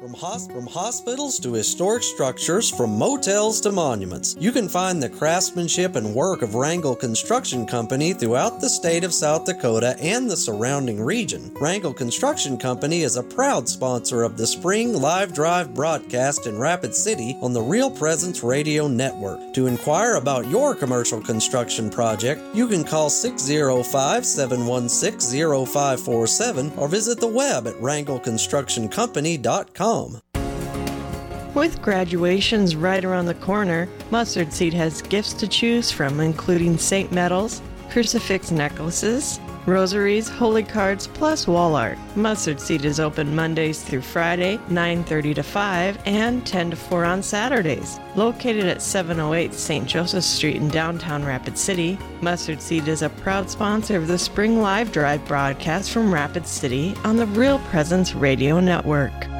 From, hos- from hospitals to historic structures, from motels to monuments, you can find the craftsmanship and work of Wrangell Construction Company throughout the state of South Dakota and the surrounding region. Wrangell Construction Company is a proud sponsor of the Spring Live Drive broadcast in Rapid City on the Real Presence Radio Network. To inquire about your commercial construction project, you can call 605 716 0547 or visit the web at wrangellconstructioncompany.com. With graduations right around the corner, Mustard Seed has gifts to choose from, including St. Medals, crucifix necklaces, rosaries, holy cards, plus wall art. Mustard Seed is open Mondays through Friday, 9:30 to 5 and 10 to 4 on Saturdays. Located at 708 St. Joseph Street in downtown Rapid City, Mustard Seed is a proud sponsor of the Spring Live Drive broadcast from Rapid City on the Real Presence Radio Network.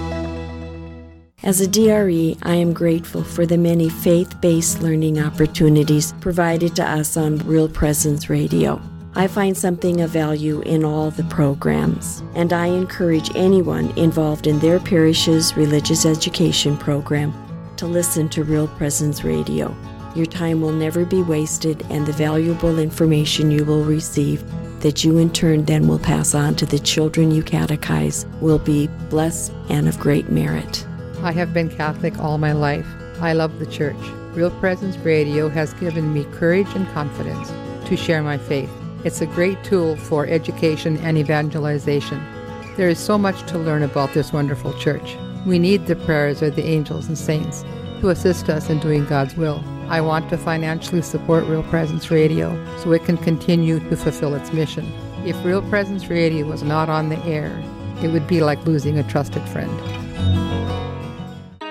As a DRE, I am grateful for the many faith based learning opportunities provided to us on Real Presence Radio. I find something of value in all the programs, and I encourage anyone involved in their parish's religious education program to listen to Real Presence Radio. Your time will never be wasted, and the valuable information you will receive that you in turn then will pass on to the children you catechize will be blessed and of great merit. I have been Catholic all my life. I love the Church. Real Presence Radio has given me courage and confidence to share my faith. It's a great tool for education and evangelization. There is so much to learn about this wonderful church. We need the prayers of the angels and saints to assist us in doing God's will. I want to financially support Real Presence Radio so it can continue to fulfill its mission. If Real Presence Radio was not on the air, it would be like losing a trusted friend.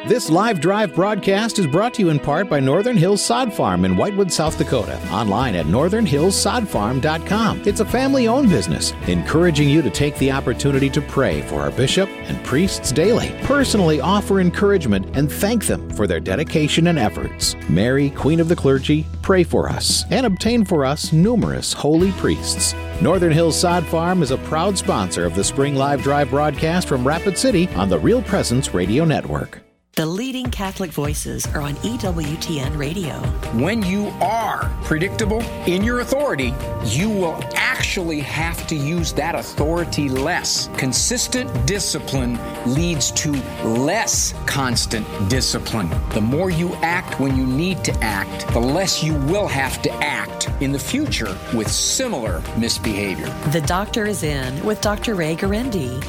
This live drive broadcast is brought to you in part by Northern Hills Sod Farm in Whitewood, South Dakota. Online at northernhillssodfarm.com. It's a family owned business, encouraging you to take the opportunity to pray for our bishop and priests daily. Personally offer encouragement and thank them for their dedication and efforts. Mary, Queen of the Clergy, pray for us and obtain for us numerous holy priests. Northern Hills Sod Farm is a proud sponsor of the Spring Live Drive broadcast from Rapid City on the Real Presence Radio Network. The leading Catholic voices are on EWTN Radio. When you are predictable in your authority, you will actually have to use that authority less. Consistent discipline leads to less constant discipline. The more you act when you need to act, the less you will have to act in the future with similar misbehavior. The Doctor is in with Dr. Ray Guarendi.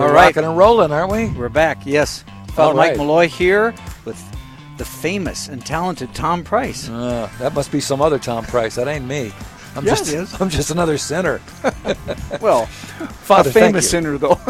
We're All right. rocking and rolling, aren't we? We're back, yes. All Father Mike right. Malloy here with the famous and talented Tom Price. Uh, that must be some other Tom Price. That ain't me. I'm just it is. I'm just another sinner. Well, Father, a famous sinner, though.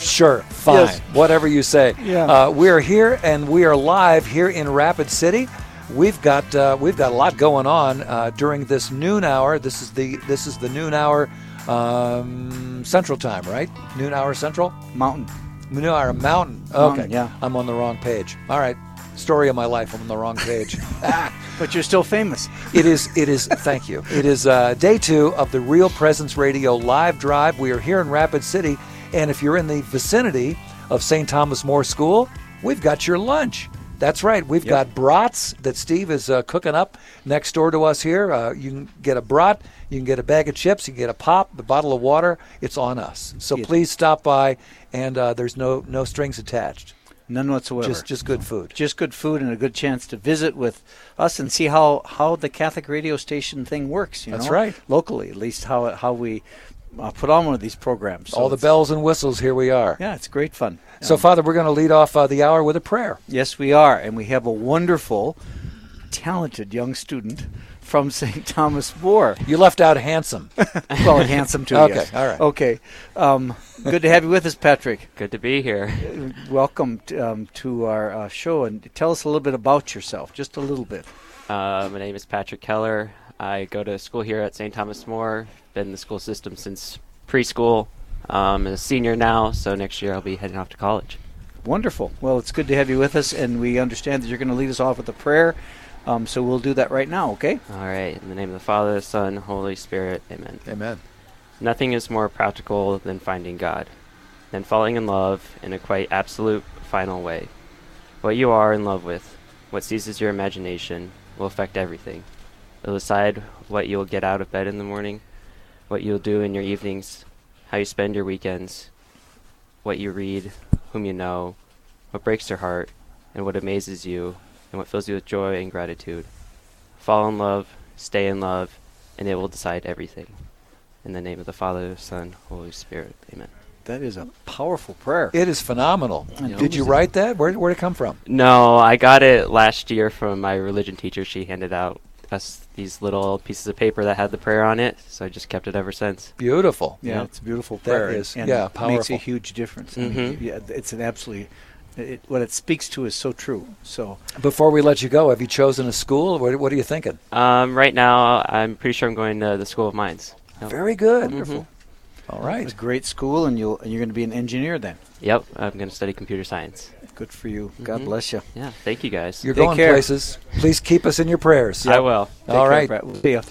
Sure, fine. Yes. Whatever you say. Yeah. Uh, we're here and we are live here in Rapid City. We've got uh, we've got a lot going on uh, during this noon hour. This is the this is the noon hour um, Central Time, right? Noon hour Central. Mountain. Noon hour Mountain. Okay. Mountain, yeah. I'm on the wrong page. All right. Story of my life. I'm on the wrong page. But you're still famous. It is. It is. Thank you. It is uh, day two of the Real Presence Radio live drive. We are here in Rapid City, and if you're in the vicinity of St. Thomas More School, we've got your lunch. That's right. We've got brats that Steve is uh, cooking up next door to us here. Uh, you can get a brat, you can get a bag of chips, you can get a pop, the bottle of water. It's on us. So Yeah. please stop by, and uh, there's no no strings attached. None whatsoever. Just just good food. Just good food and a good chance to visit with us and see how, how the Catholic radio station thing works. You That's know? right. Locally, at least how how we uh, put on one of these programs. So All the bells and whistles. Here we are. Yeah, it's great fun. So, Father, we're going to lead off uh, the hour with a prayer. Yes, we are, and we have a wonderful talented young student from St. Thomas More. You left out handsome. well, and handsome too. Okay, yes. all right. Okay. Um, good to have you with us, Patrick. Good to be here. Welcome to, um, to our uh, show, and tell us a little bit about yourself, just a little bit. Uh, my name is Patrick Keller. I go to school here at St. Thomas More. Been in the school system since preschool. Um, I'm a senior now, so next year I'll be heading off to college. Wonderful. Well, it's good to have you with us, and we understand that you're going to lead us off with a prayer. Um, so we'll do that right now, okay? All right. In the name of the Father, the Son, Holy Spirit. Amen. Amen. Nothing is more practical than finding God, than falling in love in a quite absolute, final way. What you are in love with, what seizes your imagination, will affect everything. It'll decide what you'll get out of bed in the morning, what you'll do in your evenings, how you spend your weekends, what you read, whom you know, what breaks your heart, and what amazes you, and what fills you with joy and gratitude. Fall in love, stay in love, and it will decide everything. In the name of the Father, Son, Holy Spirit. Amen. That is a powerful prayer. It is phenomenal. Yeah. Did you write that? Where where'd it come from? No, I got it last year from my religion teacher. She handed out us these little pieces of paper that had the prayer on it, so I just kept it ever since. Beautiful. Yeah, Yeah. it's a beautiful prayer. is- and yeah, it Makes a huge difference. I mean, Mhm. yeah, it's an absolutely. It, what it speaks to is so true. So Before we let you go, have you chosen a school? What, what are you thinking? Um, right now, I'm pretty sure I'm going to the School of Mines. Yep. Very good. Mhm. All it's a great school, and you'll and you're going to be an engineer then. Yep, I'm going to study computer science. Good for you. God Mhm. bless you. Yeah, thank you guys. You're Take going care. places. Please keep us in your prayers. I will. Take All care, right. Brett. We'll see ya.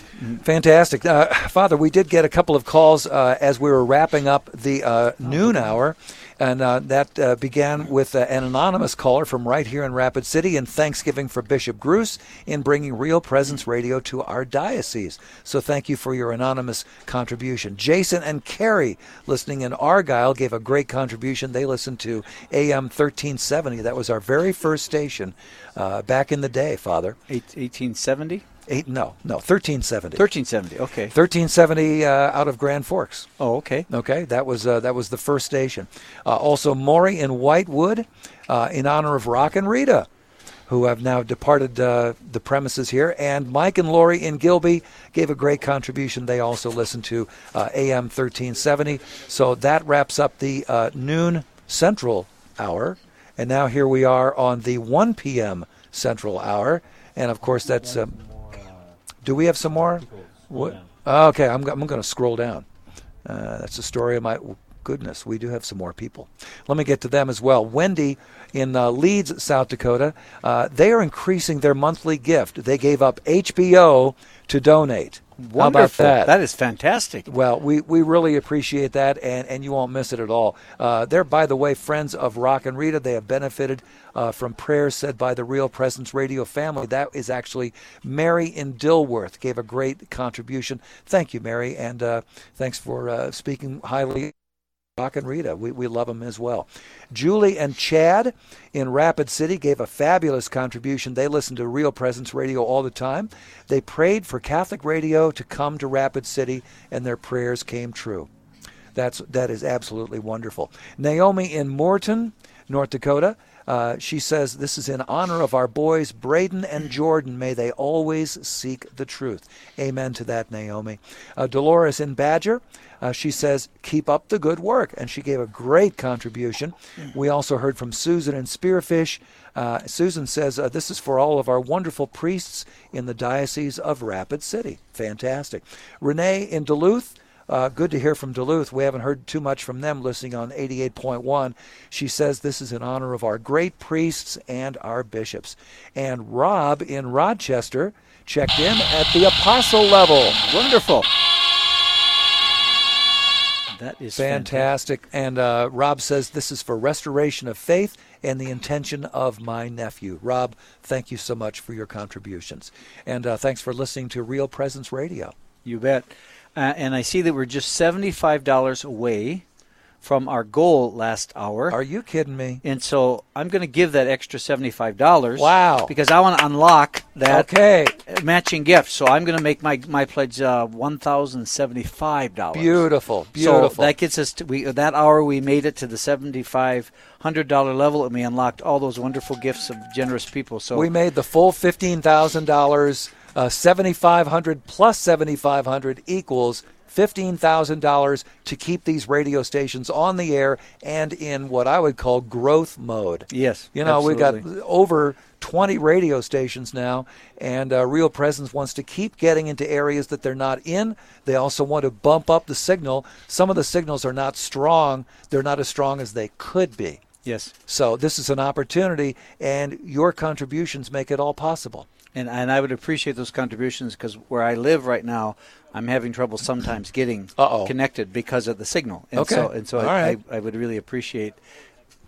Fantastic. Uh, Father, we did get a couple of calls uh, as we were wrapping up the uh, noon hour, and uh, that uh, began with uh, an anonymous caller from right here in Rapid City and Thanksgiving for Bishop Gruss in bringing Real Presence Radio to our diocese. So thank you for your anonymous contribution. Jason and Carrie, listening in Argyle, gave a great contribution. They listened to AM 1370. That was our very first station uh, back in the day, Father. 1870, Eight, no, no, 1370. 1370. Okay. 1370 uh, out of Grand Forks. Oh, okay. Okay, that was uh, that was the first station. Uh, also, Maury in Whitewood, uh, in honor of Rock and Rita, who have now departed uh, the premises here, and Mike and Lori in Gilby gave a great contribution. They also listened to uh, AM 1370. So that wraps up the uh, noon Central hour, and now here we are on the 1 p.m. Central hour, and of course that's. Um, do we have some more? What? Okay, I'm, I'm going to scroll down. Uh, that's the story of my goodness. We do have some more people. Let me get to them as well. Wendy in uh, Leeds, South Dakota. Uh, they are increasing their monthly gift. They gave up HBO to donate. Wonderful. How about that? That is fantastic. Well, we, we really appreciate that, and, and you won't miss it at all. Uh, they're, by the way, friends of Rock and Rita. They have benefited uh, from prayers said by the Real Presence Radio family. That is actually Mary in Dilworth gave a great contribution. Thank you, Mary, and uh, thanks for uh, speaking highly. Rock and Rita, we, we love them as well. Julie and Chad in Rapid City gave a fabulous contribution. They listen to Real Presence Radio all the time. They prayed for Catholic radio to come to Rapid City, and their prayers came true. That's that is absolutely wonderful. Naomi in Morton, North Dakota. Uh, she says this is in honor of our boys Braden and Jordan. May they always seek the truth. Amen to that, Naomi. Uh, Dolores in Badger. Uh, she says, keep up the good work. And she gave a great contribution. We also heard from Susan in Spearfish. Uh, Susan says, uh, this is for all of our wonderful priests in the Diocese of Rapid City. Fantastic. Renee in Duluth. Uh, good to hear from Duluth. We haven't heard too much from them listening on 88.1. She says this is in honor of our great priests and our bishops. And Rob in Rochester checked in at the apostle level. Wonderful. That is Fantastic. And uh, Rob says this is for restoration of faith and the intention of my nephew. Rob, thank you so much for your contributions. And uh, thanks for listening to Real Presence Radio. You bet. Uh, and I see that we're just $75 away from our goal last hour. Are you kidding me? And so I'm going to give that extra $75. Wow. Because I want to unlock that. Okay. matching gift. So I'm going to make my my pledge uh, one thousand seventy five dollars. Beautiful, beautiful. So that gets us to we that hour we made it to the seventy five hundred dollar level, and we unlocked all those wonderful gifts of generous people. So we made the full fifteen thousand dollars. Seventy five hundred plus seventy five hundred equals $15,000 to keep these radio stations on the air and in what I would call growth mode. Yes. You know, absolutely. we've got over 20 radio stations now, and uh, Real Presence wants to keep getting into areas that they're not in. They also want to bump up the signal. Some of the signals are not strong, they're not as strong as they could be. Yes. So this is an opportunity, and your contributions make it all possible. And, and I would appreciate those contributions because where I live right now, I'm having trouble sometimes getting Uh-oh. connected because of the signal. And Okay. So, and so I, right. I, I would really appreciate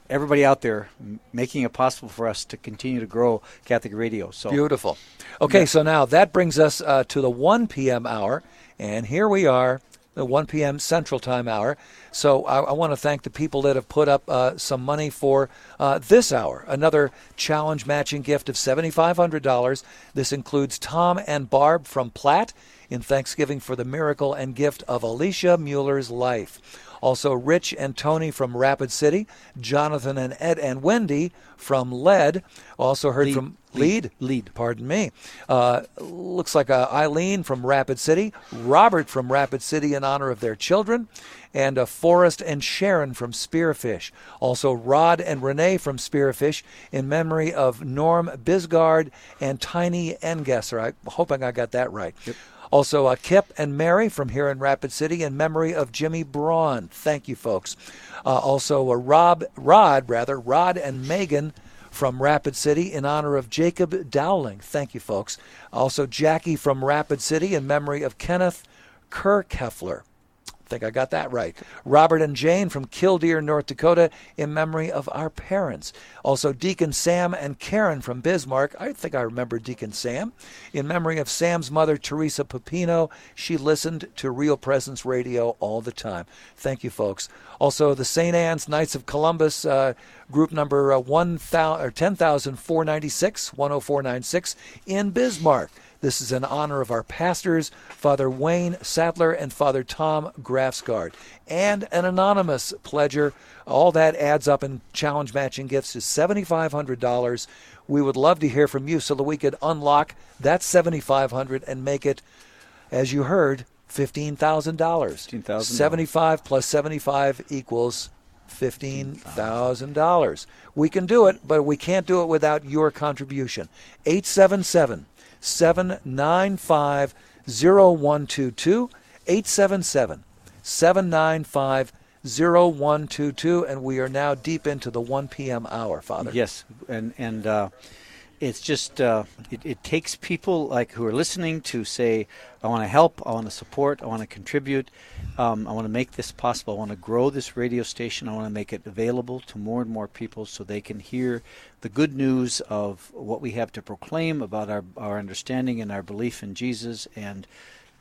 everybody out there making it possible for us to continue to grow Catholic radio. So Beautiful. Okay, Yeah. so now that brings us uh, to the 1 p.m. hour, and here we are, the 1 p.m. Central Time hour. So I, I want to thank the people that have put up uh, some money for uh, this hour. Another challenge matching gift of $7,500. This includes Tom and Barb from Platte in Thanksgiving for the miracle and gift of Alicia Mueller's life. Also, Rich and Tony from Rapid City, Jonathan and Ed and Wendy from Lead. Also heard Lead. from Lead. Lead. Lead. Pardon me. Uh, looks like uh, Eileen from Rapid City, Robert from Rapid City in honor of their children, and uh, Forrest and Sharon from Spearfish. Also, Rod and Renee from Spearfish in memory of Norm Bisgard and Tiny Engesser. I'm hoping I got that right. Also, uh, Kip and Mary from here in Rapid City in memory of Jimmy Braun. Thank you, folks. Uh, also, uh, Rob, Rod, rather, Rod and Megan from Rapid City in honor of Jacob Dowling. Thank you, folks. Also, Jackie from Rapid City in memory of Kenneth Kirkheffler. Think I got that right. Robert and Jane from Killdeer, North Dakota, in memory of our parents. Also, Deacon Sam and Karen from Bismarck. I think I remember Deacon Sam. In memory of Sam's mother, Teresa Pepino. She listened to Real Presence Radio all the time. Thank you, folks. Also, the St. Anne's Knights of Columbus, uh, group number uh, 1000 or 10496, 10496 in Bismarck. This is in honor of our pastors, Father Wayne Sadler and Father Tom Grafsgard, and an anonymous pledger. All that adds up in challenge matching gifts to $7,500. We would love to hear from you so that we could unlock that 7,500 and make it, as you heard, $15,000. $15,000. 75 plus 75 equals $15,000. We can do it, but we can't do it without your contribution. 877 795 0122. 877 795 0122. And we are now deep into the 1 p.m. hour, Father. Yes, and and uh, it's just uh, it, it takes people like who are listening to say, I want to help, I want to support, I want to contribute, um, I want to make this possible, I want to grow this radio station, I want to make it available to more and more people so they can hear the good news of what we have to proclaim about our our understanding and our belief in Jesus and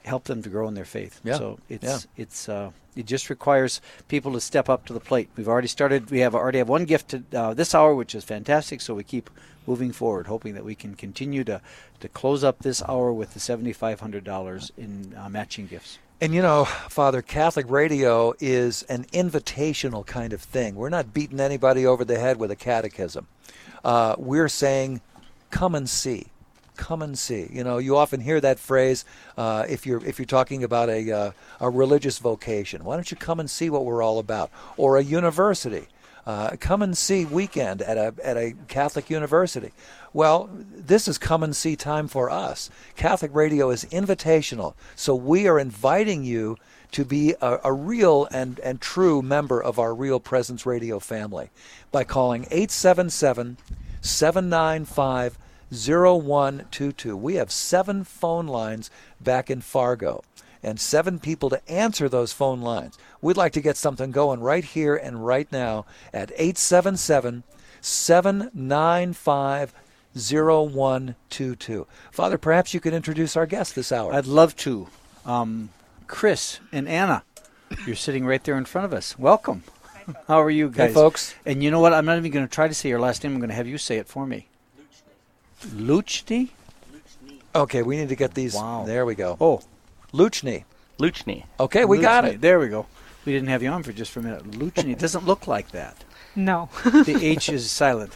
help them to grow in their faith. Yeah, So it's yeah. it's uh, it just requires people to step up to the plate. We've already started. We have already have one gift to, uh, this hour, which is fantastic. So we keep moving forward, hoping that we can continue to to close up this hour with the seventy five hundred dollars in uh, matching gifts. And you know, Father, Catholic radio is an invitational kind of thing. We're not beating anybody over the head with a catechism. Uh, we're saying, come and see. Come and see. You know, you often hear that phrase uh, if you're if you're talking about a uh, a religious vocation. Why don't you come and see what we're all about? Or a university. Uh, come and see weekend at a at a Catholic university. Well, this is come and see time for us. Catholic radio is invitational, so we are inviting you to be a, a real and, and true member of our Real Presence Radio family by calling 877 795 0122. We have seven phone lines back in Fargo and seven people to answer those phone lines. We'd like to get something going right here and right now at 877 795 0122. Father, perhaps you could introduce our guest this hour. I'd love to. Um, Chris and Anna, you're sitting right there in front of us. Welcome. How are you Hey, guys? folks. And you know what? I'm not even going to try to say your last name. I'm going to have you say it for me. Luchny? Okay, we need to get these. Wow. There we go. Oh, Luchni. Luchni. Okay, we got it. There we go. We didn't have you on for just for a minute. Luchni it doesn't look like that. No. The H is silent.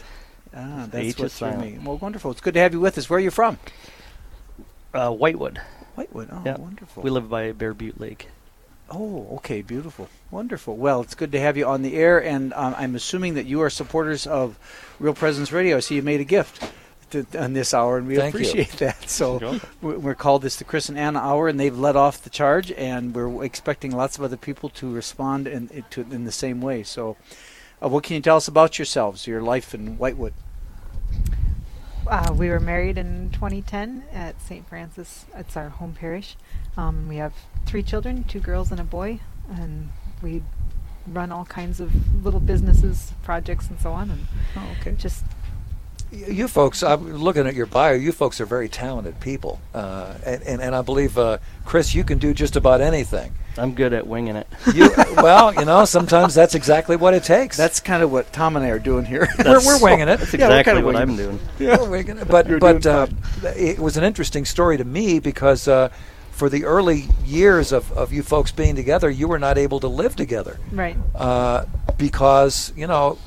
Ah, that's H is what threw silent. me. Well, wonderful. It's good to have you with us. Where are you from? Uh, Whitewood. Whitewood. Oh, Yeah. wonderful. We live by Bear Butte Lake. Oh, okay, beautiful, wonderful. Well, it's good to have you on the air, and um, I'm assuming that you are supporters of Real Presence Radio. I see you made a gift to, on this hour, and we Thank you. appreciate that. So we- we're called this the Chris and Anna Hour, and they've let off the charge, and we're expecting lots of other people to respond in in- to in the same way. So, uh, what can you tell us about yourselves, your life in Whitewood? Uh, we were married in 2010 at St. Francis. It's our home parish. Um, we have three children, two girls and a boy, and we run all kinds of little businesses, projects, and so on. And Oh, okay. just Y- You folks, I'm looking at your bio. You folks are very talented people, uh, and, and and I believe uh, Chris, you can do just about anything. I'm good at winging it. You, well, you know, sometimes that's exactly what it takes. That's kind of what Tom and I are doing here. we're, we're winging it. That's Yeah, exactly kinda what winging I'm doing. We're winging it. But You're but uh, it was an interesting story to me because uh, for the early years of, of you folks being together, you were not able to live together right. uh, because you know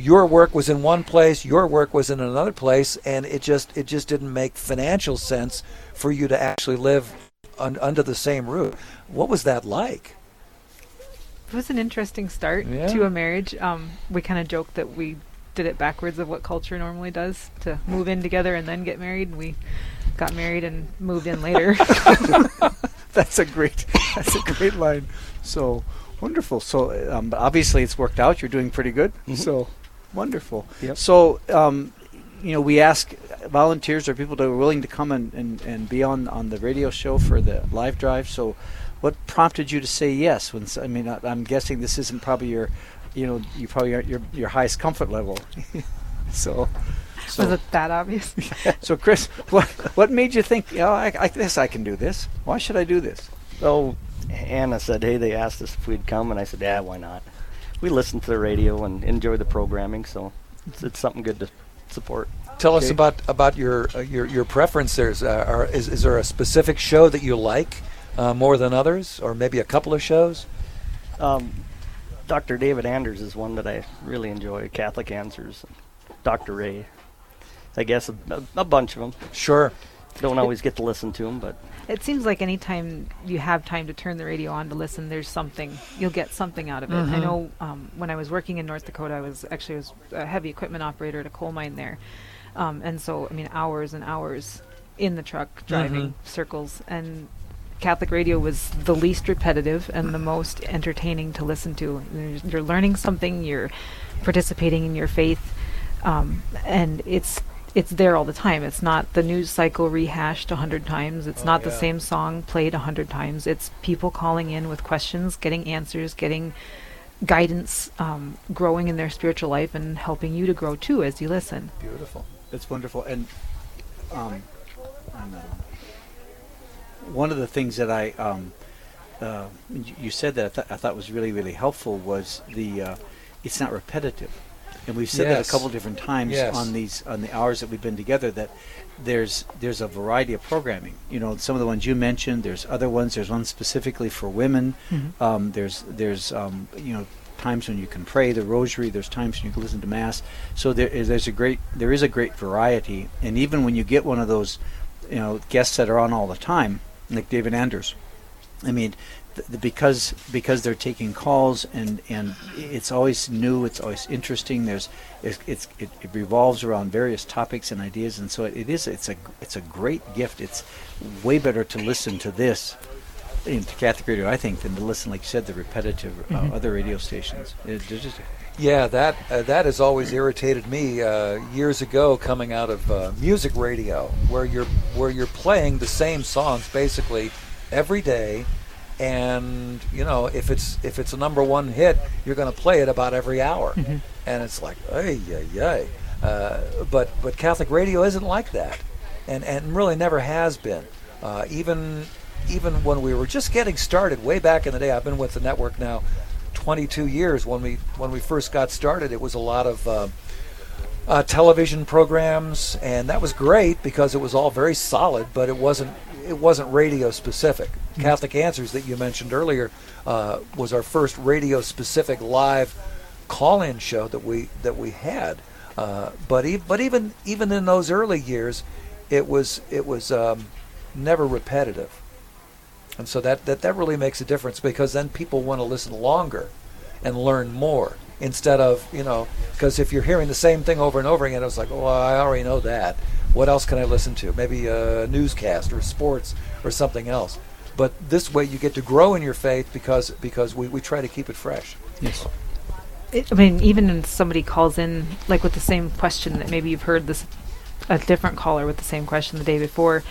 your work was in one place, your work was in another place, and it just it just didn't make financial sense for you to actually live un- under the same roof. What was that like? It was an interesting start Yeah. to a marriage. Um, we kind of joked that we did it backwards of what culture normally does to move in together and then get married. And We got married and moved in later. that's a great that's a great line so wonderful so um, obviously it's worked out you're doing pretty good so wonderful Yep. so um, you know we ask volunteers or people that are willing to come and, and, and be on on the radio show for the live drive so what prompted you to say yes when s- i mean I, i'm guessing this isn't probably your you know you probably aren't your your highest comfort level so so was it that obvious? so Chris, what what made you think? Oh, I, I guess I can do this. Why should I do this? So Anna said, "Hey, they asked us if we'd come," and I said, "Yeah, why not?" We listen to the radio and enjoy the programming, so it's, it's something good to support. Tell us about about your uh, your your preference. There's uh, are, is is there a specific show that you like uh, more than others, or maybe a couple of shows? Um, Dr. David Anders is one that I really enjoy. Catholic Answers, Dr. Ray. I guess a, a, a bunch of them. Sure. Don't always get to listen to them, but It seems like anytime you have time to turn the radio on to listen, there's something you'll get something out of it. I know um, when I was working in North Dakota, I was actually I was a heavy equipment operator at a coal mine there, um, and so I mean hours and hours in the truck driving circles and. Catholic radio was the least repetitive and the most entertaining to listen to. You're- You're learning something. You're participating in your faith, um, and it's it's there all the time. It's not the news cycle rehashed a hundred times. It's Oh, not the same song played a hundred times. It's people calling in with questions, getting answers, getting guidance, um, growing in their spiritual life, and helping you to grow too as you listen. Beautiful. It's wonderful. And um, uh, one of the things that I um, uh, you, you said that I, th- I thought was really really helpful was the uh, it's not repetitive. And we've said that a couple different times Yes. on these on the hours that we've been together that there's there's a variety of programming. You know, some of the ones you mentioned. There's other ones. There's one specifically for women. Um, there's there's um, you know times when you can pray the rosary. There's times when you can listen to mass. So there is there's a great there is a great variety. And even when you get one of those, you know, guests that are on all the time, like David Anders, I mean, th- th- because because they're taking calls and and it's always new, it's always interesting. There's it's, it's it, it revolves around various topics and ideas, and so it, it is it's a it's a great gift. It's way better to listen to this into Catholic radio, I think, than to listen, like you said, the repetitive uh, other radio stations. It, just Yeah, that uh, that has always irritated me uh, years ago, coming out of uh, music radio, where you're where you're playing the same songs basically every day, and you know if it's if it's a number one hit, you're going to play it about every hour, and it's like, ay ay ay. Uh, but but Catholic radio isn't like that, and and really never has been. Uh, even even when we were just getting started, way back in the day, I've been with the network now 22 years. When we when we first got started, it was a lot of uh, uh, television programs, and that was great because it was all very solid, but it wasn't it wasn't radio specific. Catholic Answers that you mentioned earlier uh, was our first radio specific live call-in show that we that we had. Uh, but e- but even even in those early years, it was it was um, never repetitive, and so that, that that really makes a difference because then people want to listen longer and learn more instead of you know because if you're hearing the same thing over and over again, it's like oh I already know that. What else can I listen to? Maybe a newscast or sports or something else. But this way you get to grow in your faith because because we, we try to keep it fresh. Yes. It, I mean, even if somebody calls in, like with the same question that maybe you've heard this, a different caller with the same question the day before,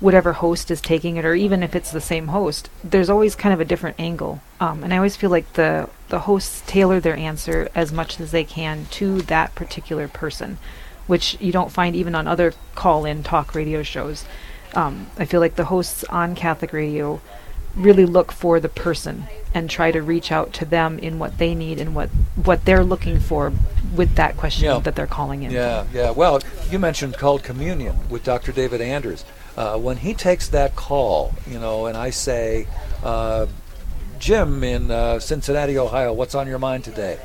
whatever host is taking it, or even if it's the same host, there's always kind of a different angle. Um, and I always feel like the the hosts tailor their answer as much as they can to that particular person, which you don't find even on other call-in talk radio shows. Um, I feel like the hosts on Catholic radio really look for the person and try to reach out to them in what they need and what what they're looking for with that question Yeah. that they're calling in. Yeah, yeah. Well, you mentioned called communion with Dr. David Anders. Uh, when he takes that call, you know, and I say, uh, Jim in uh, Cincinnati, Ohio, what's on your mind today?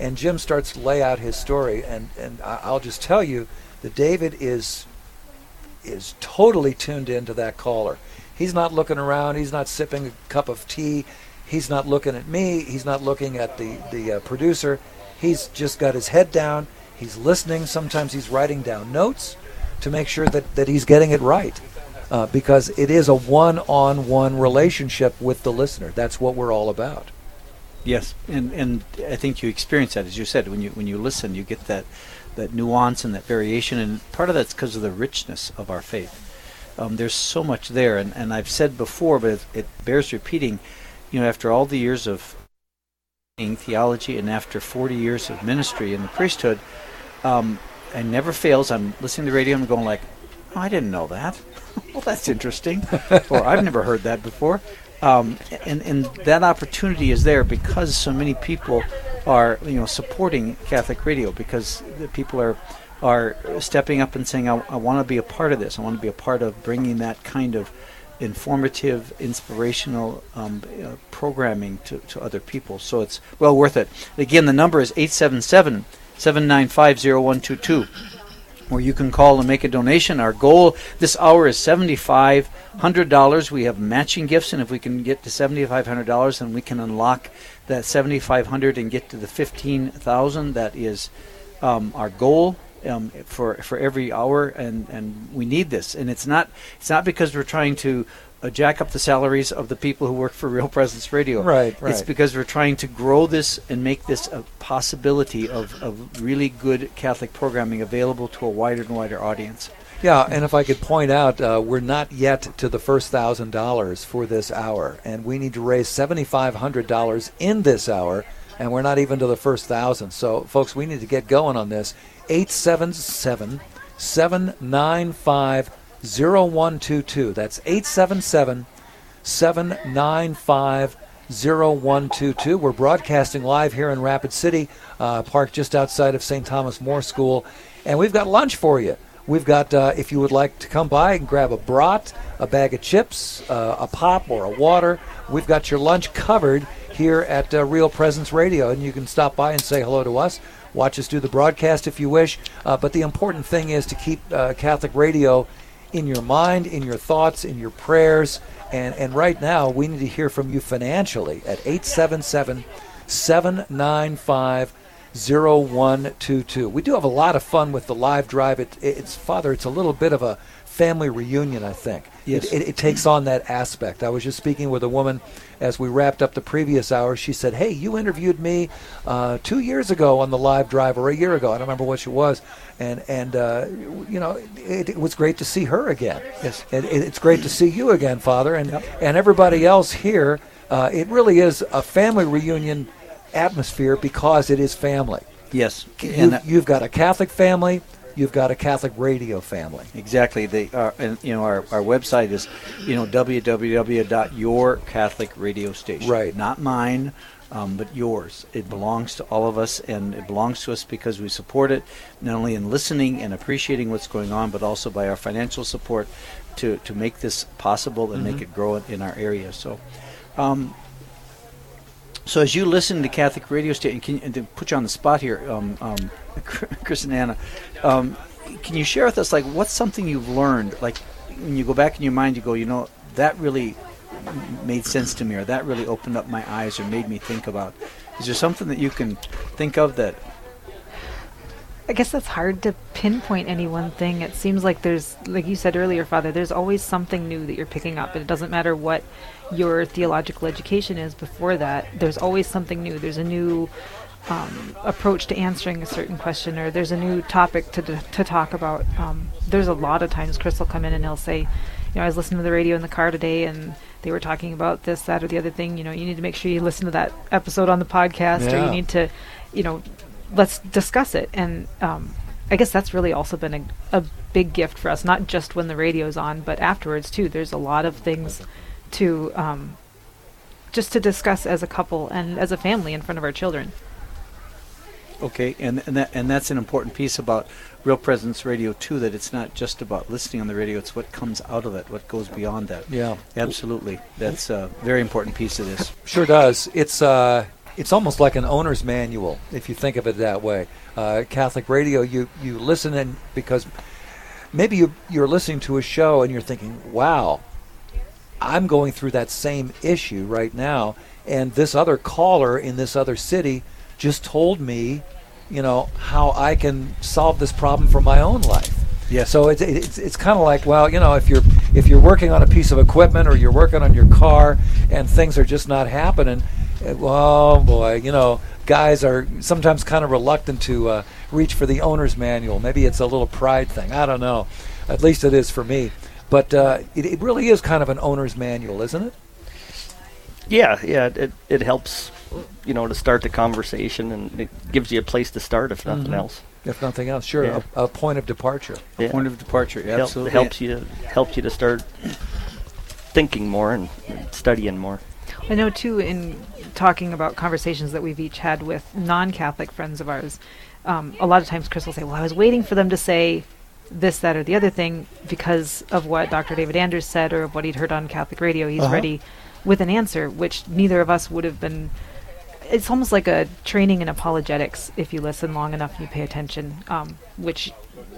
And Jim starts to lay out his story, and, and I'll just tell you that David is is totally tuned into that caller. He's not looking around. He's not sipping a cup of tea. He's not looking at me. He's not looking at the the uh, producer. He's just got his head down. He's listening. Sometimes he's writing down notes to make sure that, that he's getting it right. Uh, because it is a one-on-one relationship with the listener. That's what we're all about. Yes, and and I think you experience that as you said when you when you listen, you get that that nuance and that variation, and part of that's because of the richness of our faith. Um, there's so much there, and, and I've said before, but it, it bears repeating. You know, after all the years of theology and after 40 years of ministry in the priesthood, um, it never fails. I'm listening to the radio and going like, "Oh, I didn't know that. well, that's interesting," or "I've never heard that before." Um, and and that opportunity is there because so many people are you know supporting Catholic radio because the people are are stepping up and saying, "I, I want to be a part of this. I want to be a part of bringing that kind of." informative, inspirational um, uh, programming to, to other people. So it's well worth it. Again, the number is 877 795 0122, where you can call and make a donation. Our goal this hour is $7,500. We have matching gifts, and if we can get to $7,500, then we can unlock that 7500 and get to the 15000 That is um, our goal um, for for every hour, and, and we need this. And it's not it's not because we're trying to uh, jack up the salaries of the people who work for Real Presence Radio. Right, right. It's because we're trying to grow this and make this a possibility of, of really good Catholic programming available to a wider and wider audience. Yeah, and if I could point out, uh, we're not yet to the first thousand dollars for this hour, and we need to raise seventy-five hundred dollars in this hour, and we're not even to the first thousand. So, folks, we need to get going on this. 877 795 0122. That's 877 795 0122. We're broadcasting live here in Rapid City, uh, parked just outside of St. Thomas More School, and we've got lunch for you. We've got, uh, if you would like to come by and grab a brat, a bag of chips, uh, a pop, or a water, we've got your lunch covered here at uh, Real Presence Radio, and you can stop by and say hello to us. Watch us do the broadcast if you wish. Uh, but the important thing is to keep uh, Catholic radio in your mind, in your thoughts, in your prayers. And, and right now, we need to hear from you financially at 877 795 0122. We do have a lot of fun with the live drive. It, it's, Father, it's a little bit of a family reunion, I think. Yes. It, it, it takes on that aspect. I was just speaking with a woman as we wrapped up the previous hour. She said, Hey, you interviewed me uh, two years ago on the live drive, or a year ago. I don't remember what she was. And, and uh, you know, it, it was great to see her again. Yes. It, it, it's great to see you again, Father, and, and everybody else here. Uh, it really is a family reunion atmosphere because it is family. Yes. You, And, uh, you've got a Catholic family, you've got a Catholic radio family. Exactly. They are, and you know, our, our website is, you know, www.yourcatholicradiostation. Right. Not mine, um, but yours. It belongs to all of us, and it belongs to us because we support it, not only in listening and appreciating what's going on, but also by our financial support to, to make this possible and make Mhm. it grow in, our area. So, um, so as you listen to Catholic radio station, can and to put you on the spot here, um, um, Chris and Anna, um, can you share with us like what's something you've learned? Like when you go back in your mind, you go, you know, that really made sense to me, or that really opened up my eyes, or made me think about. Is there something that you can think of that? I guess that's hard to pinpoint any one thing. It seems like there's, like you said earlier, Father, there's always something new that you're picking up. And it doesn't matter what your theological education is before that, there's always something new. There's a new um, approach to answering a certain question, or there's a new topic to, to talk about. Um, there's a lot of times Chris will come in and he'll say, you know, I was listening to the radio in the car today and they were talking about this, that, or the other thing. You know, you need to make sure you listen to that episode on the podcast, or you need to, you know, let's discuss it. And um, I guess that's really also been a, a big gift for us, not just when the radio's on, but afterwards too. There's a lot of things to um, just to discuss as a couple and as a family in front of our children. Okay, and and that and that's an important piece about Real Presence Radio too. That it's not just about listening on the radio; it's what comes out of it, what goes beyond that. Yeah. absolutely. That's a very important piece of this. Sure does. It's uh, it's almost like an owner's manual if you think of it that way. Uh, Catholic radio, you you listen in because maybe you you're listening to a show and you're thinking, "Wow, I'm going through that same issue right now," and this other caller in this other city just told me, you know, how I can solve this problem for my own life. Yeah. So it's it's, it's kind of like well, you know, if you're if you're working on a piece of equipment or you're working on your car and things are just not happening, eh, well, boy, you know, guys are sometimes kind of reluctant to uh, reach for the owner's manual. Maybe it's a little pride thing. I don't know. At least it is for me. But uh, it, it really is kind of an owner's manual, isn't it? Yeah, yeah, it it helps, you know, to start the conversation, and it gives you a place to start, if nothing Mhm. else. If nothing else, sure, Yeah. a, a point of departure. A point of departure, Help- absolutely. helps you helps you to start thinking more and studying more. I know too in talking about conversations that we've each had with non-Catholic friends of ours. Um, a lot of times, Chris will say, "Well, I was waiting for them to say this, that, or the other thing because of what Dr. David Anders said or of what he'd heard on Catholic radio. He's Uh-huh. ready with an answer, which neither of us would have been." It's almost like a training in apologetics if you listen long enough and you pay attention. Um, which,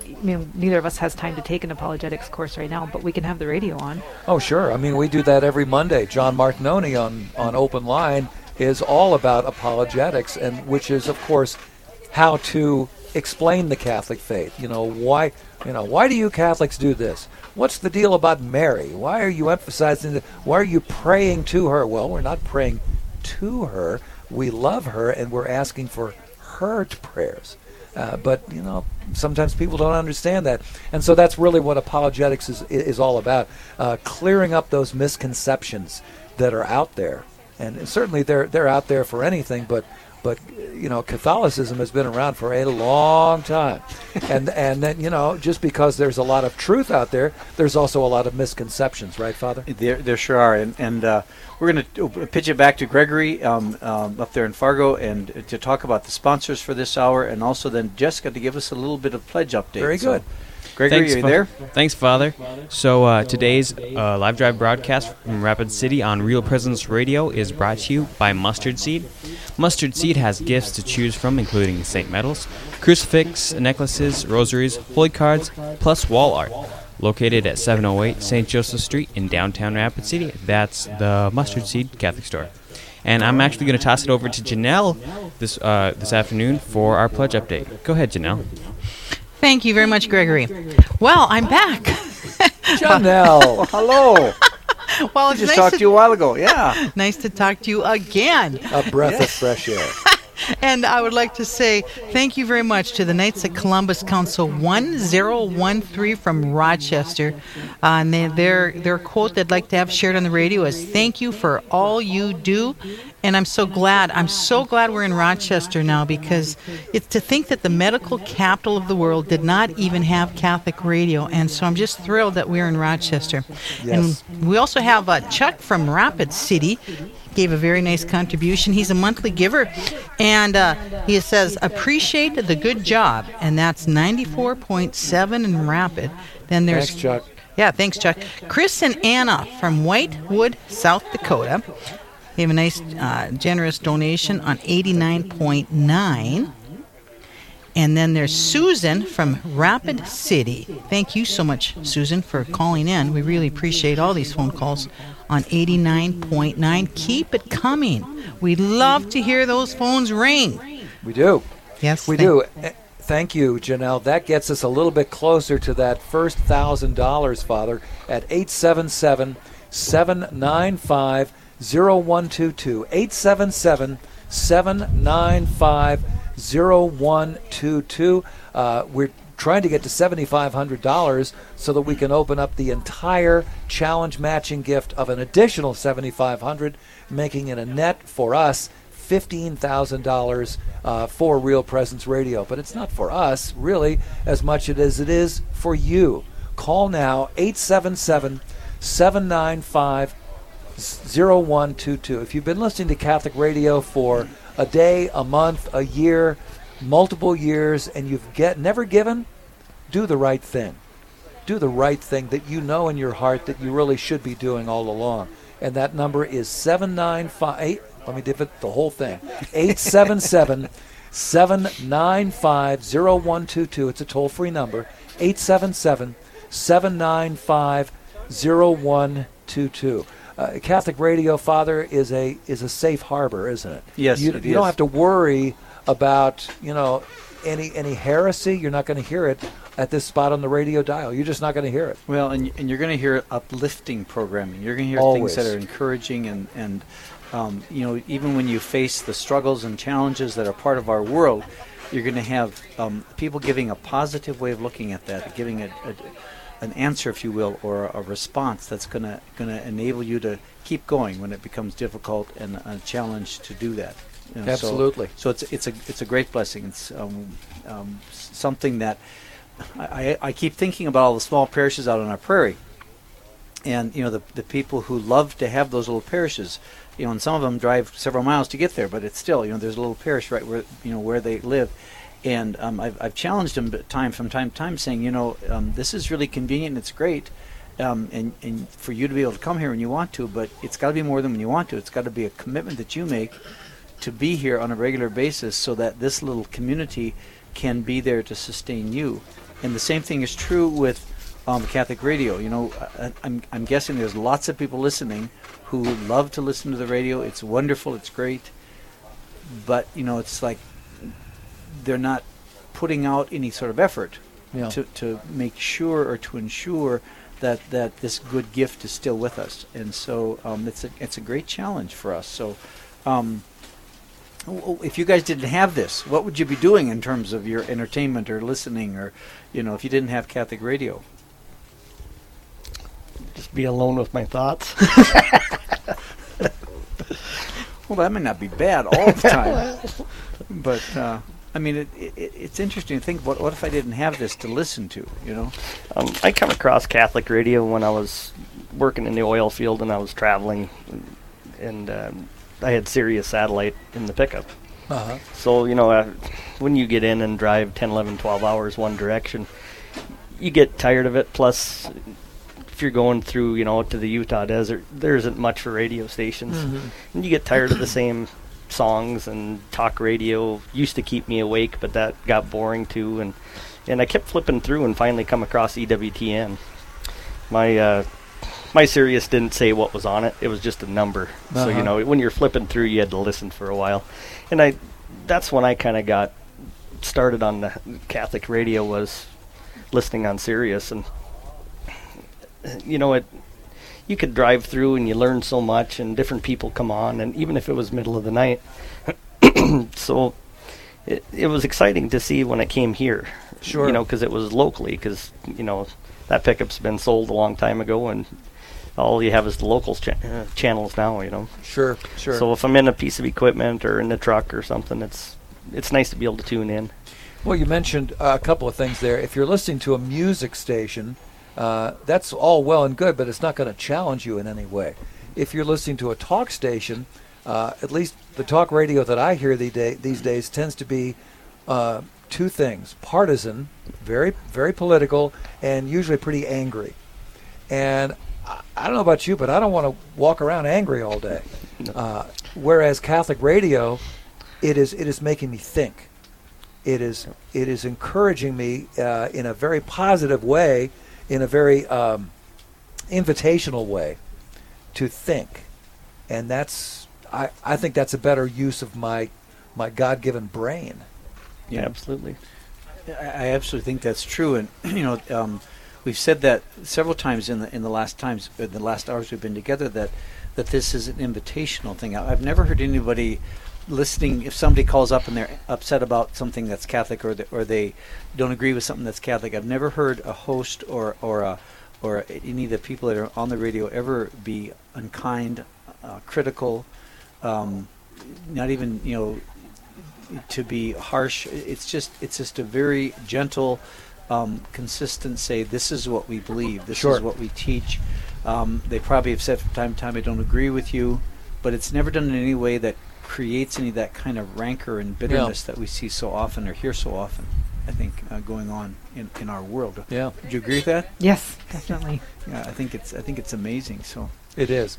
I mean, neither of us has time to take an apologetics course right now, but we can have the radio on. Oh, sure. I mean, we do that every Monday. John Martignoni on, on Open Line is all about apologetics, and which is, of course, how to explain the Catholic faith. You know, why, you know, why do you Catholics do this? What's the deal about Mary? Why are you emphasizing that? Why are you praying to her? Well, we're not praying to her. We love her, and we're asking for her prayers. Uh, but you know, sometimes people don't understand that, and so that's really what apologetics is is all about: uh, clearing up those misconceptions that are out there. And certainly they're they're out there for anything, but but you know, Catholicism has been around for a long time, and and then you know, just because there's a lot of truth out there, there's also a lot of misconceptions, right, Father? There, there sure are, and and uh, we're going to pitch it back to Gregory um, um, up there in Fargo, and uh, to talk about the sponsors for this hour, and also then Jessica to give us a little bit of pledge update. Very So, good. Gregory, Thanks, are you there? Thanks, Father. So uh, today's uh, live drive broadcast from Rapid City on Real Presence Radio is brought to you by Mustard Seed. Mustard Seed has gifts to choose from, including Saint medals, crucifix, necklaces, rosaries, holy cards, plus wall art. Located at 708 St. Joseph Street in downtown Rapid City. That's the Mustard Seed Catholic store. And I'm actually going to toss it over to Janelle this uh, this afternoon for our pledge update. Go ahead, Janelle. Thank you very much, Gregory. Well, I'm back. Janelle, hello. well, We it's just nice talked to you a while ago. Yeah. nice to talk to you again. A breath of fresh air. And I would like to say thank you very much to the Knights of Columbus Council 1013 from Rochester. Uh, and they, their, their quote they'd like to have shared on the radio is Thank you for all you do. And I'm so glad. I'm so glad we're in Rochester now because it's to think that the medical capital of the world did not even have Catholic radio. And so I'm just thrilled that we're in Rochester. Yes. And we also have uh, Chuck from Rapid City gave a very nice contribution. He's a monthly giver, and uh, he says, Appreciate the good job. And that's 94.7 in Rapid. Then there's. Thanks, Chuck. Yeah, thanks, Chuck. Chris and Anna from Whitewood, South Dakota. They have a nice, uh, generous donation on 89.9. And then there's Susan from Rapid City. Thank you so much, Susan, for calling in. We really appreciate all these phone calls on 89.9. Keep it coming. We'd love to hear those phones ring. We do. Yes, we do. Eh, Thank you, Janelle. That gets us a little bit closer to that first thousand dollars, Father, at 877 795 0122. 877 795 0122. Uh, We're trying to get to $7,500 so that we can open up the entire challenge matching gift of an additional 7,500, making it a net for us $15,000 uh, for Real Presence Radio. But it's not for us, really, as much as it is for you. Call now 877 795 0122. If you've been listening to Catholic radio for a day, a month, a year, multiple years, and you've get never given, do the right thing. Do the right thing that you know in your heart that you really should be doing all along. And that number is 7958. let me give it the whole thing. 877 795 0122. It's a toll free number. 877 795 0122. Uh, Catholic Radio, Father, is a is a safe harbor, isn't it? Yes, you, it you don't have to worry about you know any any heresy. You're not going to hear it at this spot on the radio dial. You're just not going to hear it. Well, and, and you're going to hear uplifting programming. You're going to hear Always. things that are encouraging and and um, you know even when you face the struggles and challenges that are part of our world, you're going to have um, people giving a positive way of looking at that, giving a, a an answer, if you will, or a response that's going to going to enable you to keep going when it becomes difficult and a challenge to do that. You know, Absolutely. So, it's it's a it's a great blessing. It's um, um, something that I, I, keep thinking about all the small parishes out on our prairie, and you know the the people who love to have those little parishes. You know, and some of them drive several miles to get there, but it's still you know there's a little parish right where you know where they live, and um, I've I've challenged them time from time to time, saying you know um, this is really convenient, it's great. Um, and, and for you to be able to come here when you want to, but it's got to be more than when you want to. It's got to be a commitment that you make to be here on a regular basis so that this little community can be there to sustain you. And the same thing is true with um, Catholic radio. You know, I, I'm, I'm guessing there's lots of people listening who love to listen to the radio. It's wonderful, it's great. But, you know, it's like they're not putting out any sort of effort Yeah. to, to make sure or to ensure that, that this good gift is still with us. And so um, it's, a, it's a great challenge for us. So, um, if you guys didn't have this, what would you be doing in terms of your entertainment or listening, or you know, if you didn't have Catholic radio? Just be alone with my thoughts. Well, that may not be bad all the time, but uh, I mean, it, it, it's interesting to think. What what if I didn't have this to listen to? You know, Um, I come across Catholic radio when I was working in the oil field and I was traveling, and um, I had Sirius satellite in the pickup. Uh-huh. So, you know, uh, when you get in and drive 10, 11, 12 hours one direction, you get tired of it. Plus, if you're going through, you know, to the Utah desert, there isn't much for radio stations. Mm-hmm. Mhm. And you get tired of the same songs and talk radio used to keep me awake, but that got boring too. And, and I kept flipping through and finally come across EWTN. My, uh, my Sirius didn't say what was on it. It was just a number. So you Uh-huh. know, when you're flipping through, you had to listen for a while. And I, that's when I kind of got started on the Catholic radio was listening on Sirius, and you know it. You could drive through and you learn so much, and different people come on, and even if it was middle of the night, so it, it was exciting to see when it came here. Sure. You know, because it was locally, because you know that pickup's been sold a long time ago, and all you have is the local cha- uh, channels now. You know. Sure, sure. So if I'm in a piece of equipment or in the truck or something, it's it's nice to be able to tune in. Well, you mentioned uh, a couple of things there. If you're listening to a music station, uh, that's all well and good, but it's not going to challenge you in any way. if you're listening to a talk station, uh, at least the talk radio that I hear these, day, these days tends to be uh, two things: partisan, very very political, and usually pretty angry. And I, I don't know about you, but I don't want to walk around angry all day. Uh, whereas Catholic radio, it is it is making me think. It is it is encouraging me uh, in a very positive way, in a very um, invitational way, to think, and that's I, I think that's a better use of my my God given brain. Yeah, absolutely. I, I absolutely think that's true, and you know, um, we've said that several times in the in the last times, in the last hours we've been together, that that this is an invitational thing. I, I've never heard anybody listening if somebody calls up and they're upset about something that's Catholic or the, or they don't agree with something that's Catholic. I've never heard a host or or a, or any of the people that are on the radio ever be unkind, uh, critical, um, not even you know to be harsh. It's just it's just a very gentle, um, consistent say. This is what we believe. This Sure. is what we teach. Um, they probably have said from time to time, "I don't agree with you," but it's never done in any way that creates any of that kind of rancor and bitterness that we see so often or hear so often. I think uh, going on in, in our world. Yeah. Do you agree with that? Yes, definitely. Yeah, I think it's I think it's amazing. So. It is.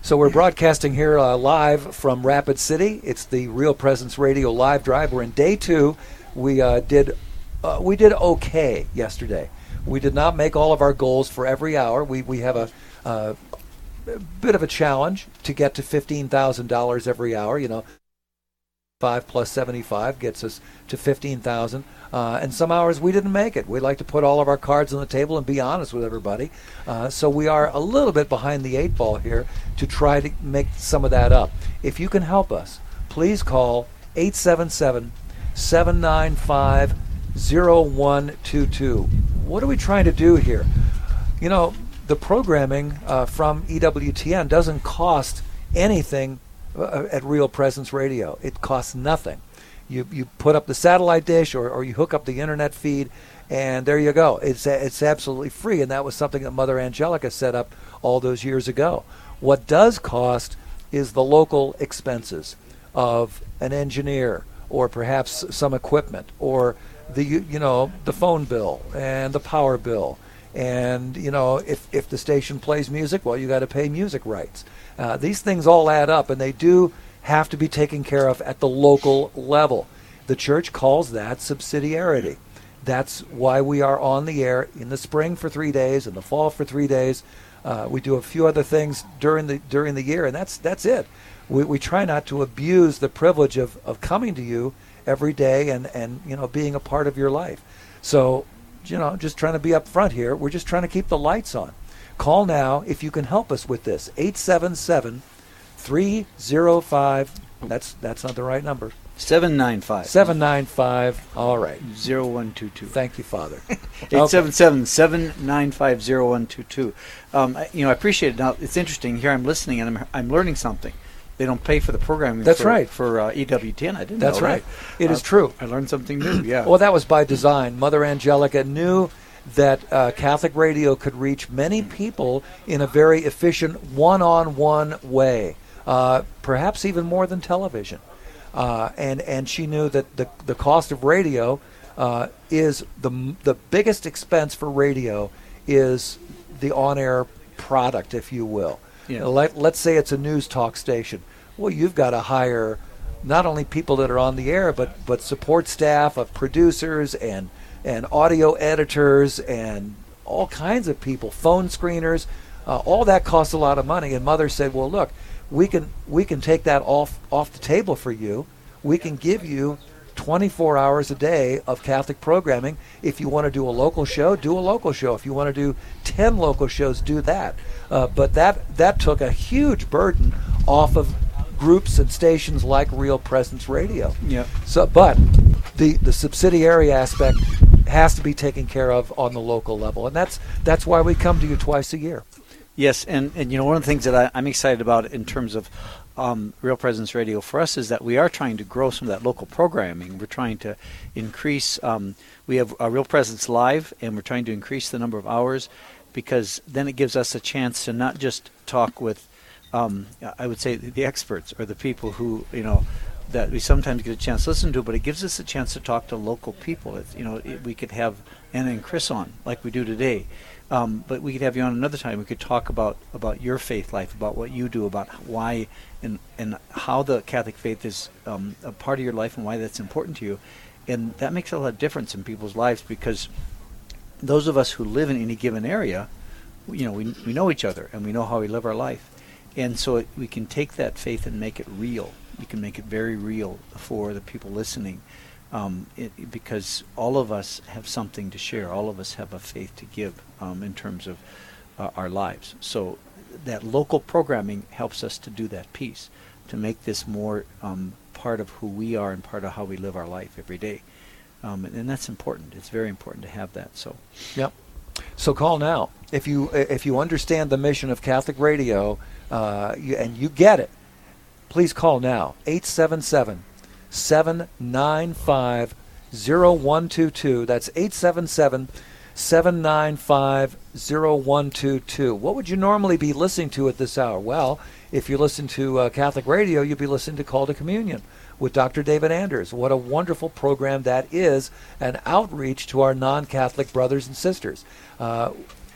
So we're broadcasting here uh, live from Rapid City. It's the Real Presence Radio live drive. We're in day two. We uh, did uh, we did okay yesterday. We did not make all of our goals for every hour. We we have a, uh, bit of a challenge to get to fifteen thousand dollars every hour. You know, five plus seventy five gets us to fifteen thousand. Uh, and some hours we didn't make it. We like to put all of our cards on the table and be honest with everybody. Uh, so we are a little bit behind the eight ball here to try to make some of that up. If you can help us, please call 877 795 0122. What are we trying to do here? You know, the programming uh, from EWTN doesn't cost anything uh, at Real Presence Radio. It costs nothing. You, you put up the satellite dish or, or you hook up the internet feed, and there you go. It's, it's absolutely free, and that was something that Mother Angelica set up all those years ago. What does cost is the local expenses of an engineer or perhaps some equipment or the you know the phone bill and the power bill. And you know if if the station plays music well you got to pay music rights. Uh, these things all add up and they do have to be taken care of at the local level. The church calls that subsidiarity. That's why we are on the air in the spring for three days in the fall for three days. Uh, we do a few other things during the during the year and that's that's it. We, we try not to abuse the privilege of, of coming to you every day and, and you know being a part of your life. So, you know, just trying to be up front here. We're just trying to keep the lights on. Call now if you can help us with this. 877 305 that's that's not the right number. 795. 795. All right. 0122. Thank you, Father. 877-795-0122. Um, you know, I appreciate it. Now, it's interesting. Here I'm listening and I'm, I'm learning something. They don't pay for the programming That's for, right. for uh, EWTN. I didn't That's know right. that. It is Uh, true. I learned something new, yeah. Well, that was by design. Mother Angelica knew that uh, Catholic radio could reach many people in a very efficient one on one way, uh, perhaps even more than television. Uh, and, and she knew that the, the cost of radio uh, is the, the biggest expense for radio is the on air product, if you will. Yeah. Let, let's say it's a news talk station. Well, you've got to hire not only people that are on the air, but but support staff of producers and and audio editors and all kinds of people, phone screeners. Uh, all that costs a lot of money. And mother said, "Well, look, we can we can take that off off the table for you. We can give you 24 hours a day of Catholic programming. If you want to do a local show, do a local show. If you want to do 10 local shows, do that. Uh, but that that took a huge burden off of groups and stations like Real Presence Radio. Yeah. So, but the the subsidiary aspect has to be taken care of on the local level, and that's that's why we come to you twice a year. Yes, and, and you know one of the things that I, I'm excited about in terms of um, Real Presence Radio for us is that we are trying to grow some of that local programming. We're trying to increase. Um, we have a Real Presence live, and we're trying to increase the number of hours because then it gives us a chance to not just talk with um, I would say the experts or the people who you know that we sometimes get a chance to listen to, but it gives us a chance to talk to local people. You know, it, we could have Anna and Chris on like we do today, um, but we could have you on another time. We could talk about about your faith life, about what you do, about why and and how the Catholic faith is um, a part of your life and why that's important to you, and that makes a lot of difference in people's lives because those of us who live in any given area, you know, we we know each other and we know how we live our life, and so it, we can take that faith and make it real you can make it very real for the people listening. Um, it, because all of us have something to share. All of us have a faith to give um, in terms of uh, our lives. So that local programming helps us to do that piece, to make this more um, part of who we are and part of how we live our life every day. Um, and, and that's important. It's very important to have that. So, yep. So call now if you if you understand the mission of Catholic Radio uh, you, and you get it please call now 877 795 0122. That's 877 795 0122. What would you normally be listening to at this hour? Well, if you listen to uh, Catholic radio, you'd be listening to Call to Communion with Dr. David Anders. What a wonderful program that is, an outreach to our non Catholic brothers and sisters. Uh,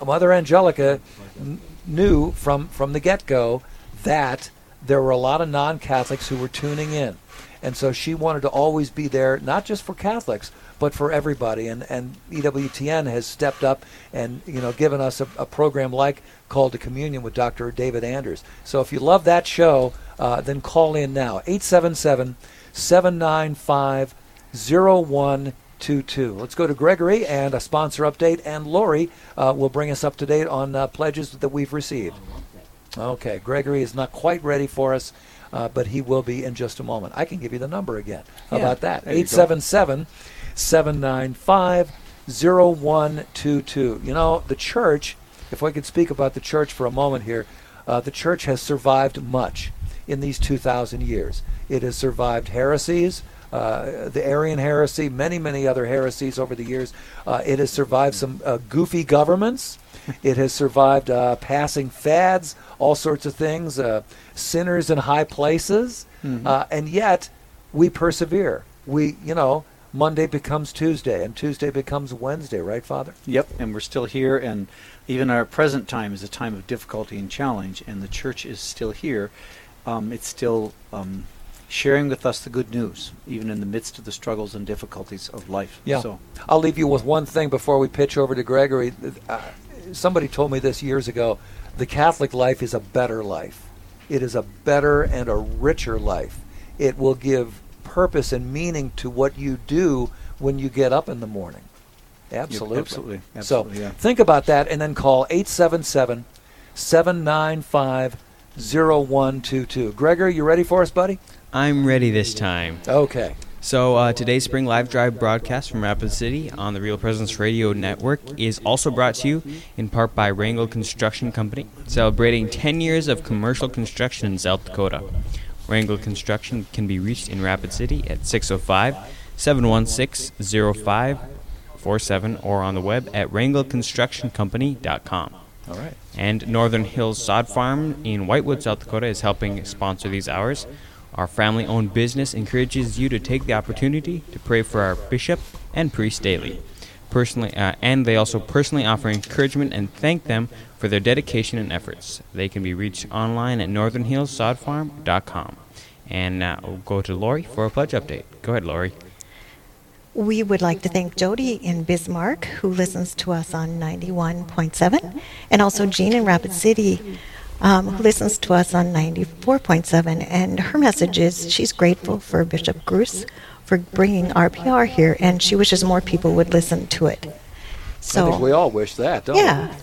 Mother Angelica n- knew from, from the get go that there were a lot of non Catholics who were tuning in. And so she wanted to always be there, not just for Catholics, but for everybody. And, and EWTN has stepped up and you know given us a, a program like Call to Communion with Dr. David Anders. So if you love that show, uh, then call in now 877 795 0122. Let's go to Gregory and a sponsor update, and Lori uh, will bring us up to date on uh, pledges that we've received. Okay, Gregory is not quite ready for us, uh, but he will be in just a moment. I can give you the number again. How Yeah, about that? there you 877 795 0122. You know, the church, if I could speak about the church for a moment here, uh, the church has survived much in these 2,000 years. It has survived heresies. Uh, the Arian heresy, many, many other heresies over the years. Uh, it has survived some uh, goofy governments. It has survived uh, passing fads, all sorts of things, uh, sinners in high places, Mhm. uh, and yet we persevere. We, you know, Monday becomes Tuesday, and Tuesday becomes Wednesday, right, Father? Yep, and we're still here, and even our present time is a time of difficulty and challenge, and the church is still here. Um, it's still um, sharing with us the good news, even in the midst of the struggles and difficulties of life. Yeah. So, I'll leave you with one thing before we pitch over to Gregory. Uh, somebody told me this years ago. The Catholic life is a better life. It is a better and a richer life. It will give purpose and meaning to what you do when you get up in the morning. Absolutely. absolutely, absolutely, So yeah. think about that and then call 877 795 0122. Gregory, you ready for us, buddy? I'm ready this time. Okay. So uh, today's spring live drive broadcast from Rapid City on the Real Presence Radio Network is also brought to you in part by Wrangell Construction Company, celebrating 10 years of commercial construction in South Dakota. Wrangell Construction can be reached in Rapid City at 605 716 0547 or on the web at wrangellconstructioncompany.com. All right. And Northern Hills Sod Farm in Whitewood, South Dakota is helping sponsor these hours. Our family owned business encourages you to take the opportunity to pray for our bishop and priest daily. Personally, uh, and they also personally offer encouragement and thank them for their dedication and efforts. They can be reached online at northernhillssodfarm.com. And now we'll go to Lori for a pledge update. Go ahead, Lori. We would like to thank Jody in Bismarck, who listens to us on 91.7, and also Jean in Rapid City, um, who listens to us on 94.7. And her message is she's grateful for Bishop Bruce for bringing RPR here, and she wishes more people would listen to it. So, we all wish that, don't we? yeah.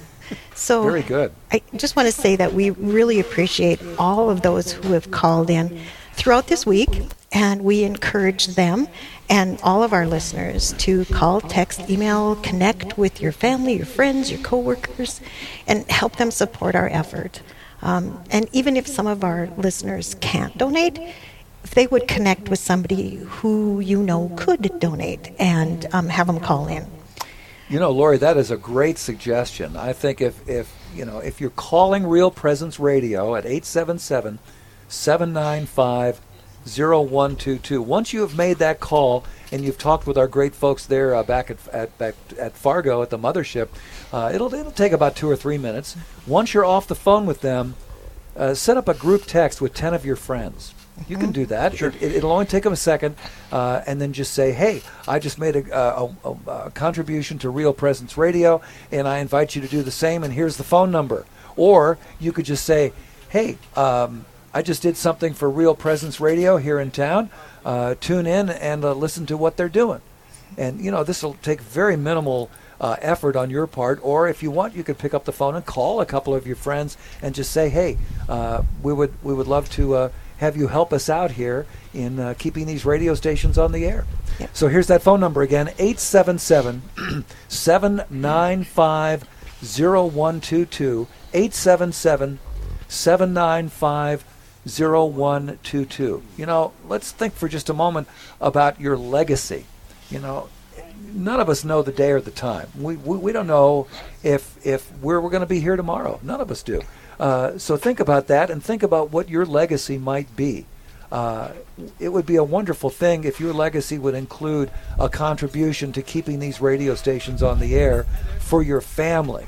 So Very good. I just want to say that we really appreciate all of those who have called in throughout this week, and we encourage them and all of our listeners to call, text, email, connect with your family, your friends, your coworkers, and help them support our effort. Um, and even if some of our listeners can't donate, if they would connect with somebody who you know could donate and um, have them call in. You know, Lori, that is a great suggestion. I think if, if you know if you're calling Real Presence Radio at 877 795 0122, once you have made that call and you've talked with our great folks there uh, back at, at, back at Fargo at the mothership, uh, it'll, it'll take about two or three minutes. Once you're off the phone with them, uh, set up a group text with 10 of your friends. You can do that. Sure. It, will only take them a second, uh, and then just say, "Hey, I just made a, a, a, a, contribution to Real Presence Radio, and I invite you to do the same. And here's the phone number." Or you could just say, "Hey, um, I just did something for Real Presence Radio here in town. Uh, tune in and uh, listen to what they're doing." And you know, this will take very minimal. Uh, effort on your part, or if you want, you could pick up the phone and call a couple of your friends and just say, "Hey, uh, we would we would love to uh, have you help us out here in uh, keeping these radio stations on the air. Yep. So here's that phone number again 877 795 0122. 877 795 0122. You know, let's think for just a moment about your legacy. You know, none of us know the day or the time. We, we, we don't know if, if we're, we're going to be here tomorrow. None of us do. Uh, so think about that and think about what your legacy might be. Uh, it would be a wonderful thing if your legacy would include a contribution to keeping these radio stations on the air for your family.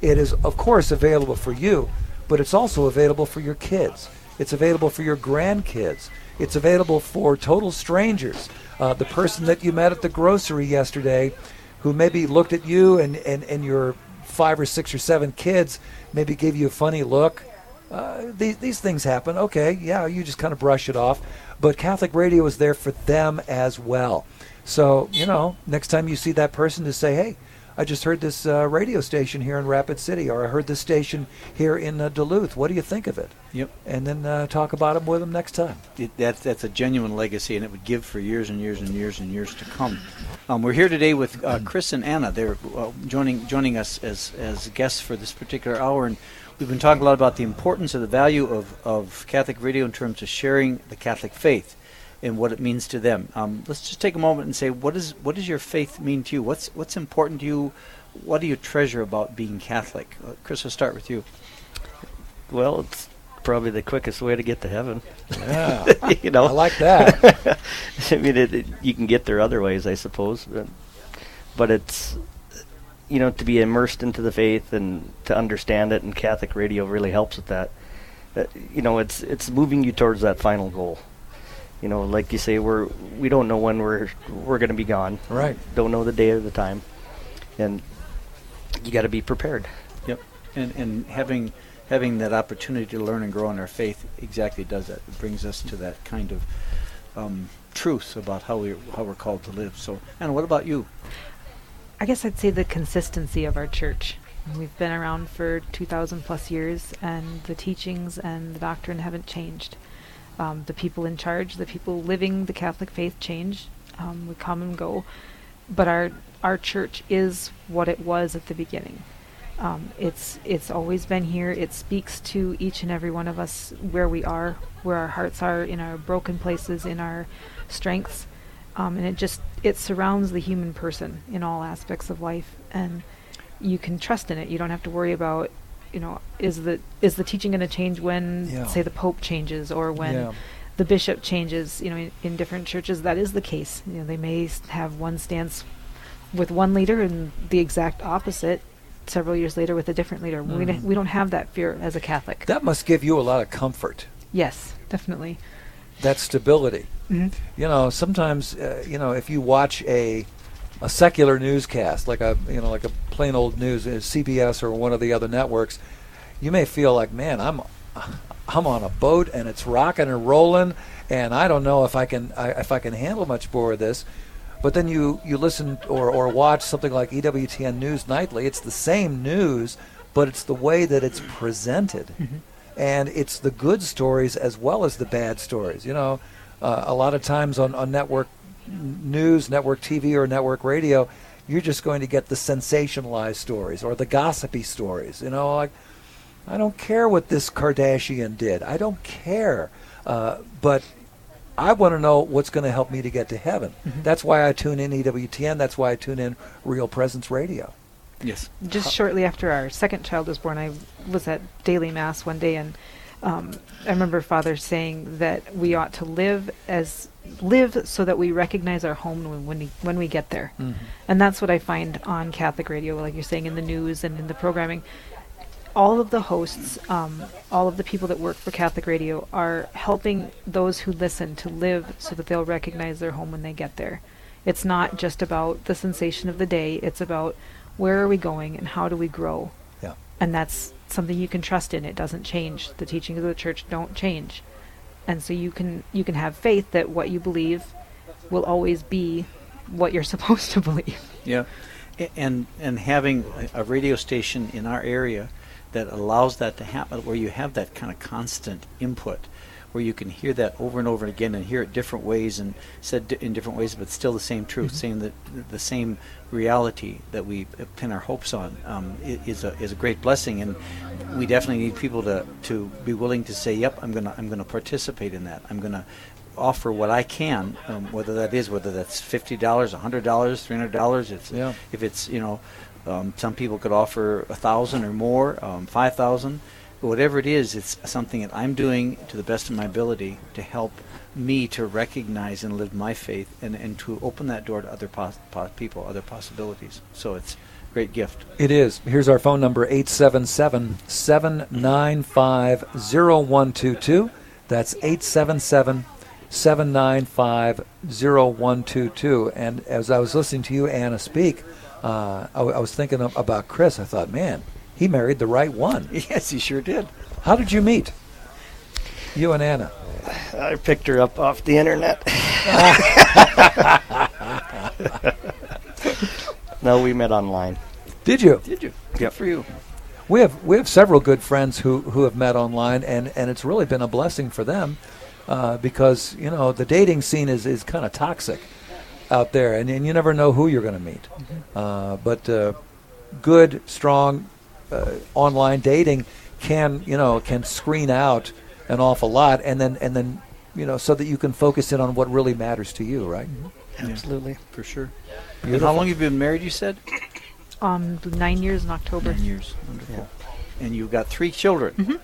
It is, of course, available for you, but it's also available for your kids. It's available for your grandkids. It's available for total strangers. Uh, the person that you met at the grocery yesterday who maybe looked at you and, and, and your five or six or seven kids maybe gave you a funny look. Uh, these, these things happen. Okay, yeah, you just kind of brush it off. But Catholic radio is there for them as well. So, you know, next time you see that person, to say, hey, I just heard this uh, radio station here in Rapid City, or I heard this station here in uh, Duluth. What do you think of it? Yep. And then uh, talk about them with them next time. It, that's that's a genuine legacy, and it would give for years and years and years and years to come. Um, we're here today with uh, Chris and Anna. They're uh, joining joining us as as guests for this particular hour, and we've been talking a lot about the importance of the value of of Catholic radio in terms of sharing the Catholic faith and what it means to them. Um, let's just take a moment and say, what is what does your faith mean to you? What's what's important to you? What do you treasure about being Catholic? Uh, Chris, I'll start with you. Well, it's probably the quickest way to get to heaven. Yeah, you know, I like that. I mean, it, it, you can get there other ways, I suppose, but, but it's you know to be immersed into the faith and to understand it, and Catholic radio really helps with that. Uh, you know, it's it's moving you towards that final goal you know, like you say, we're we don't know when we're we're going to be gone. Right. Don't know the day or the time, and you got to be prepared. Yep. And and having having that opportunity to learn and grow in our faith exactly does that. It brings us to that kind of um, truth about how we how we're called to live. So, and what about you? I guess I'd say the consistency of our church. We've been around for 2,000 plus years, and the teachings and the doctrine haven't changed. Um, the people in charge, the people living the Catholic faith change. Um, we come and go, but our our church is what it was at the beginning. Um, it's it's always been here. It speaks to each and every one of us where we are, where our hearts are, in our broken places, in our strengths, um, and it just it surrounds the human person in all aspects of life, and you can trust in it. You don't have to worry about you know, is the is the teaching going to change when, yeah. say, the Pope changes or when yeah. the bishop changes? You know, in, in, different churches that is the case. You know, they may have one stance with one leader and the exact opposite several years later with a different leader. Mm. We don't, we don't have that fear as a Catholic. That must give you a lot of comfort. Yes, definitely. That stability. Mm-hmm. You know, sometimes uh, you know if you watch a a secular newscast, like a you know like a plain old news, uh, CBS or one of the other networks, you may feel like, man, I'm I'm on a boat and it's rocking and rolling, and I don't know if I can I, if I can handle much more of this. But then you you listen or or watch something like EWTN News Nightly. It's the same news, but it's the way that it's presented, mm-hmm. and it's the good stories as well as the bad stories. You know, uh, a lot of times on on network news, network TV, or network radio, you're just going to get the sensationalized stories or the gossipy stories. You know, like I don't care what this Kardashian did. I don't care. Uh, but I want to know what's going to help me to get to heaven. Mhm. That's why I tune in EWTN. That's why I tune in Real Presence Radio. Yes. Just shortly after our second child was born, I was at daily mass one day, and um, I remember Father saying that we ought to live as live so that we recognize our home when when we, when we get there, Mhm. and that's what I find on Catholic radio, like you're saying in the news and in the programming. All of the hosts, um, all of the people that work for Catholic radio are helping those who listen to live so that they'll recognize their home when they get there. It's not just about the sensation of the day, it's about where are we going and how do we grow. Yeah. And that's something you can trust in. It doesn't change. The teachings of the church don't change. And so you can you can have faith that what you believe will always be what you're supposed to believe. Yeah, and and having a, a radio station in our area that allows that to happen, where you have that kind of constant input, where you can hear that over and over again and hear it different ways and said in different ways, but still the same truth, Mhm. saying that the same reality that we pin our hopes on um, is a is a great blessing, and we definitely need people to to be willing to say, "Yep, I'm gonna I'm gonna participate in that. I'm gonna." offer what I can, um, whether that is whether that's fifty dollars, a hundred dollars, three hundred dollars. It's Yeah. if it's you know, um, some people could offer a thousand or more, um, five thousand, but whatever it is, it's something that I'm doing to the best of my ability to help me to recognize and live my faith and, and to open that door to other pos- pos- people, other possibilities. So it's a great gift. It is. Here's our phone number 877 795 0122. That's 877 795 0122. And as I was listening to you, Anna, speak, uh, I, w- I was thinking of, about Chris. I thought, man, he married the right one. Yes, he sure did. How did you meet? You and Anna. I picked her up off the internet. no, we met online. Did you? Did you? Yep. for you. We have we have several good friends who, who have met online, and, and it's really been a blessing for them uh, because you know the dating scene is, is kind of toxic out there, and, and you never know who you're going to meet. Uh, but uh, good, strong online dating can you know can screen out an awful lot, and then and then you know so that you can focus in on what really matters to you, right? Absolutely, for sure. And how long have you been married? You said Um, nine years in October. nine years. Wonderful. And you've got three children, Mhm.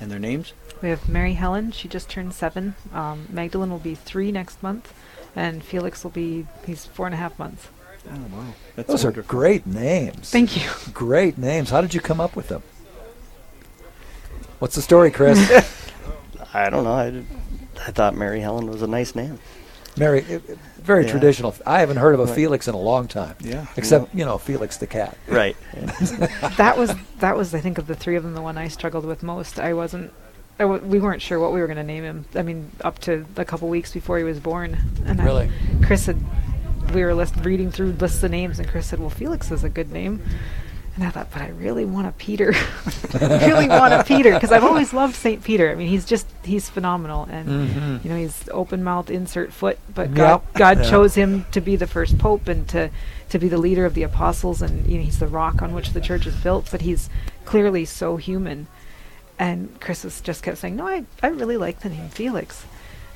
and their names. We have Mary Helen. She just turned seven. Um, Magdalene will be three next month, and Felix will be he's four and a half months. Oh wow, that's Those are great names. Thank you. Great names. How did you come up with them? What's the story, Chris? I don't know. I, did, I thought Mary Helen was a nice name. Mary, it- it- very Yeah. traditional. I haven't heard of a Right. Felix in a long time. Yeah. Except, you know, Felix the cat. Right. that was that was I think of the three of them the one I struggled with most. I wasn't. I w- we weren't sure what we were going to name him. I mean, up to a couple weeks before he was born. And I- Really? Chris had. We were list, reading through lists of names, and Chris said, "Well, Felix is a good name." And I thought, but I really want a Peter. I really want a Peter because I've always loved Saint Peter. I mean, he's just he's phenomenal, and Mhm. you know he's open mouth, insert foot. But Yep. God, God Yeah. chose him to be the first pope and to to be the leader of the apostles, and you know he's the rock on which the church is built. But he's clearly so human. And Chris was just kept saying, "No, I I really like the name Felix."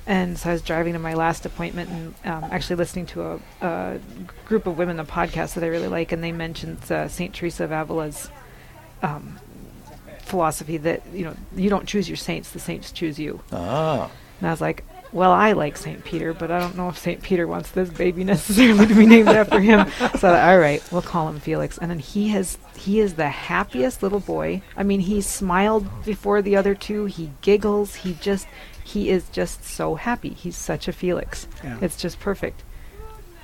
And so I was driving to my last appointment and um, actually listening to a, a group of women, a podcast that I really like, and they mentioned uh, Saint Teresa of Avila's um, philosophy that you know you don't choose your saints, the saints choose you. Ah. And I was like, well, I like St. Peter, but I don't know if St. Peter wants this baby necessarily to be named after him. So I thought, all right, we'll call him Felix. And then he has he is the happiest little boy. I mean, he smiled before the other two. He giggles. He just he is just so happy. He's such a Felix. Yeah. It's just perfect.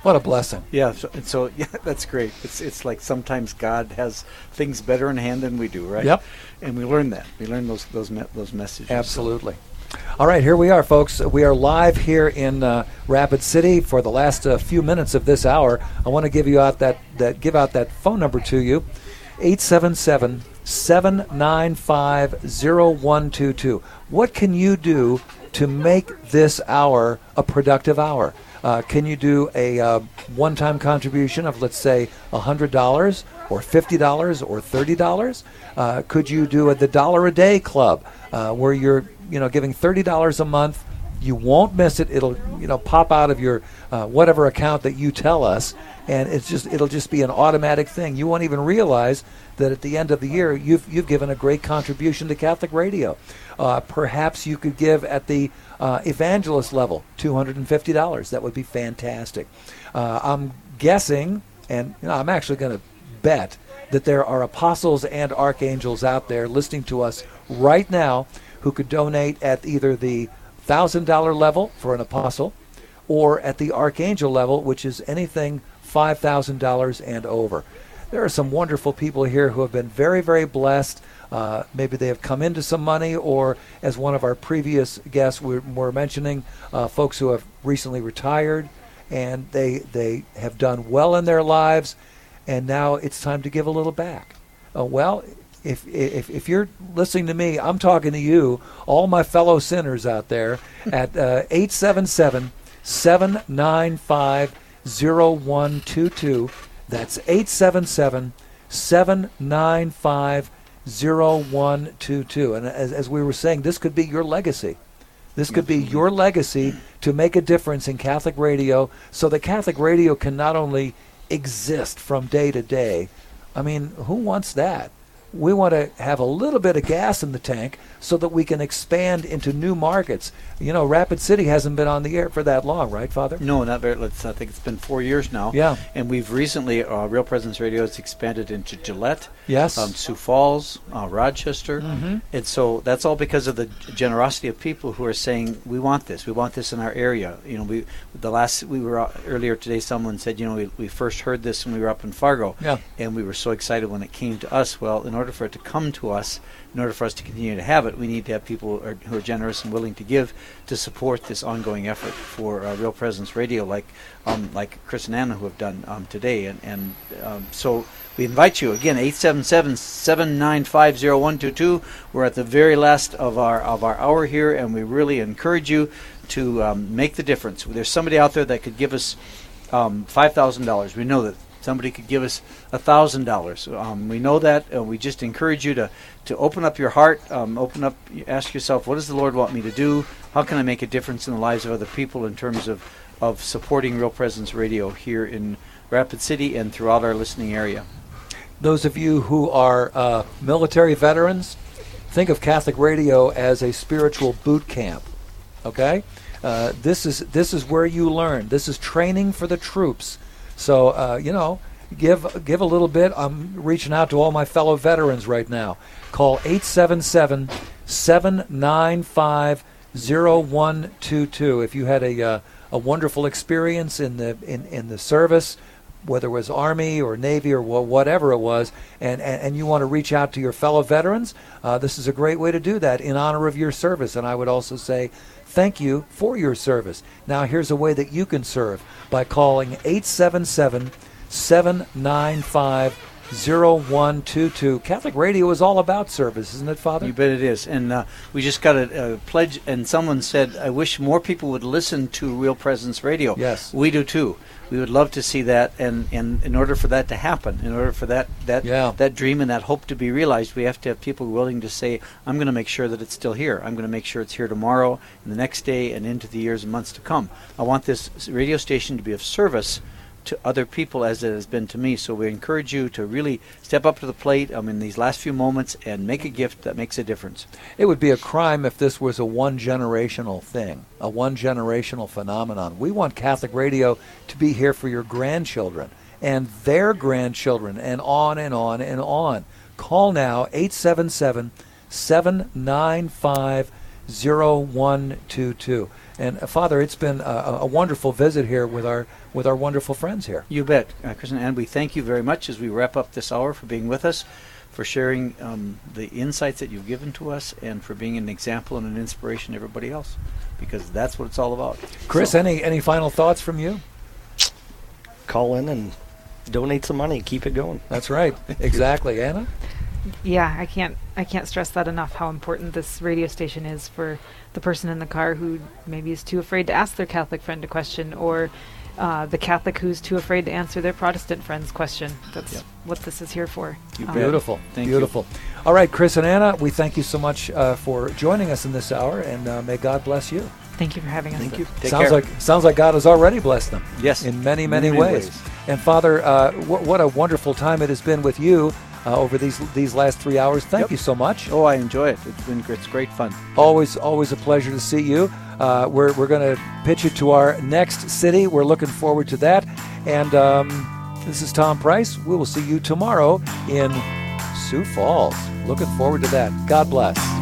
What a blessing. Yeah, so, and so yeah, that's great. It's it's like sometimes God has things better in hand than we do, right? Yep. And we learn that. We learn those those me- those messages. Absolutely. All right, here we are, folks. We are live here in uh, Rapid City for the last uh, few minutes of this hour. I want to give you out that, that give out that phone number to you, 877 795 0122. What can you do to make this hour a productive hour? Uh, can you do a uh, one time contribution of, let's say, $100 or $50 or $30? Uh, could you do a, the dollar a day club uh, where you're you know giving $30 a month? You won't miss it. It'll you know pop out of your uh, whatever account that you tell us, and it's just it'll just be an automatic thing. You won't even realize that at the end of the year you've you've given a great contribution to Catholic Radio. Uh, perhaps you could give at the uh, evangelist level two hundred and fifty dollars. That would be fantastic. Uh, I'm guessing, and you know, I'm actually going to bet that there are apostles and archangels out there listening to us right now who could donate at either the $1,000 level for an apostle or at the archangel level, which is anything $5,000 and over. There are some wonderful people here who have been very, very blessed. Uh, maybe they have come into some money, or as one of our previous guests were, were mentioning, uh, folks who have recently retired and they, they have done well in their lives, and now it's time to give a little back. Uh, well, if, if, if you're listening to me, I'm talking to you, all my fellow sinners out there, at uh, 877 795 0122. That's 877 795 0122. And as, as we were saying, this could be your legacy. This could be your legacy to make a difference in Catholic radio so that Catholic radio can not only exist from day to day. I mean, who wants that? We want to have a little bit of gas in the tank so that we can expand into new markets. You know, Rapid City hasn't been on the air for that long, right, Father? No, not very. Let's. I think it's been four years now. Yeah. And we've recently, uh, Real Presence Radio has expanded into Gillette. Yes. Um, Sioux Falls, uh, Rochester, Mhm. and so that's all because of the generosity of people who are saying we want this. We want this in our area. You know, we the last we were uh, earlier today. Someone said, you know, we, we first heard this when we were up in Fargo. Yeah. And we were so excited when it came to us. Well, in order for it to come to us, in order for us to continue to have it, we need to have people who are, who are generous and willing to give to support this ongoing effort for uh, Real Presence Radio, like um, like Chris and Anna who have done um, today. And, and um, so we invite you again, 877-795-0122. We're at the very last of our of our hour here, and we really encourage you to um, make the difference. There's somebody out there that could give us um, five thousand dollars. We know that somebody could give us a thousand dollars. Um, We know that. Uh, we just encourage you to to open up your heart, um, open up, ask yourself, what does the Lord want me to do? How can I make a difference in the lives of other people in terms of of supporting Real Presence Radio here in Rapid City and throughout our listening area? Those of you who are uh, military veterans, think of Catholic radio as a spiritual boot camp. Okay, uh, this is this is where you learn. This is training for the troops. So uh, you know, give give a little bit. I'm reaching out to all my fellow veterans right now. Call 877 795 0122 if you had a uh, a wonderful experience in the in, in the service whether it was Army or Navy or wha- whatever it was, and, and, and you want to reach out to your fellow veterans, uh, this is a great way to do that in honor of your service. And I would also say thank you for your service. Now, here's a way that you can serve by calling 877 795 0122. Catholic Radio is all about service, isn't it, Father? You bet it is. And uh, we just got a, a pledge, and someone said, I wish more people would listen to Real Presence Radio. Yes. We do too. We would love to see that, and, and in order for that to happen, in order for that that yeah. that dream and that hope to be realized, we have to have people willing to say, "I'm going to make sure that it's still here. I'm going to make sure it's here tomorrow, and the next day, and into the years and months to come. I want this radio station to be of service to other people as it has been to me. So we encourage you to really step up to the plate um, in these last few moments and make a gift that makes a difference. It would be a crime if this was a one generational thing, a one generational phenomenon. We want Catholic radio to be here for your grandchildren and their grandchildren and on and on and on. Call now 877 795 0122. And uh, Father, it's been a, a wonderful visit here with our with our wonderful friends here. You bet, uh, Chris and Ann. We thank you very much as we wrap up this hour for being with us, for sharing um, the insights that you've given to us, and for being an example and an inspiration to everybody else, because that's what it's all about. Chris, So- any any final thoughts from you? Call in and donate some money. Keep it going. That's right. Exactly, Anna. Yeah, I can't I can't stress that enough how important this radio station is for the person in the car who maybe is too afraid to ask their Catholic friend a question or uh, the Catholic who's too afraid to answer their Protestant friend's question. That's what this is here for. Um, Beautiful. Thank you. beautiful. All right, Chris and Anna, we thank you so much uh, for joining us in this hour, and uh, may God bless you. Thank you for having us. Thank you. Take sounds care. like sounds like God has already blessed them. Yes, in many many, many, many ways. ways. And Father, uh, what, what a wonderful time it has been with you uh, over these these last three hours. Thank Yep. you so much. Oh, I enjoy it. It's been it's great fun. Always always a pleasure to see you. Uh, we're we're going to pitch you to our next city. We're looking forward to that. And um, this is Tom Price. We will see you tomorrow in Sioux Falls. Looking forward to that. God bless. Take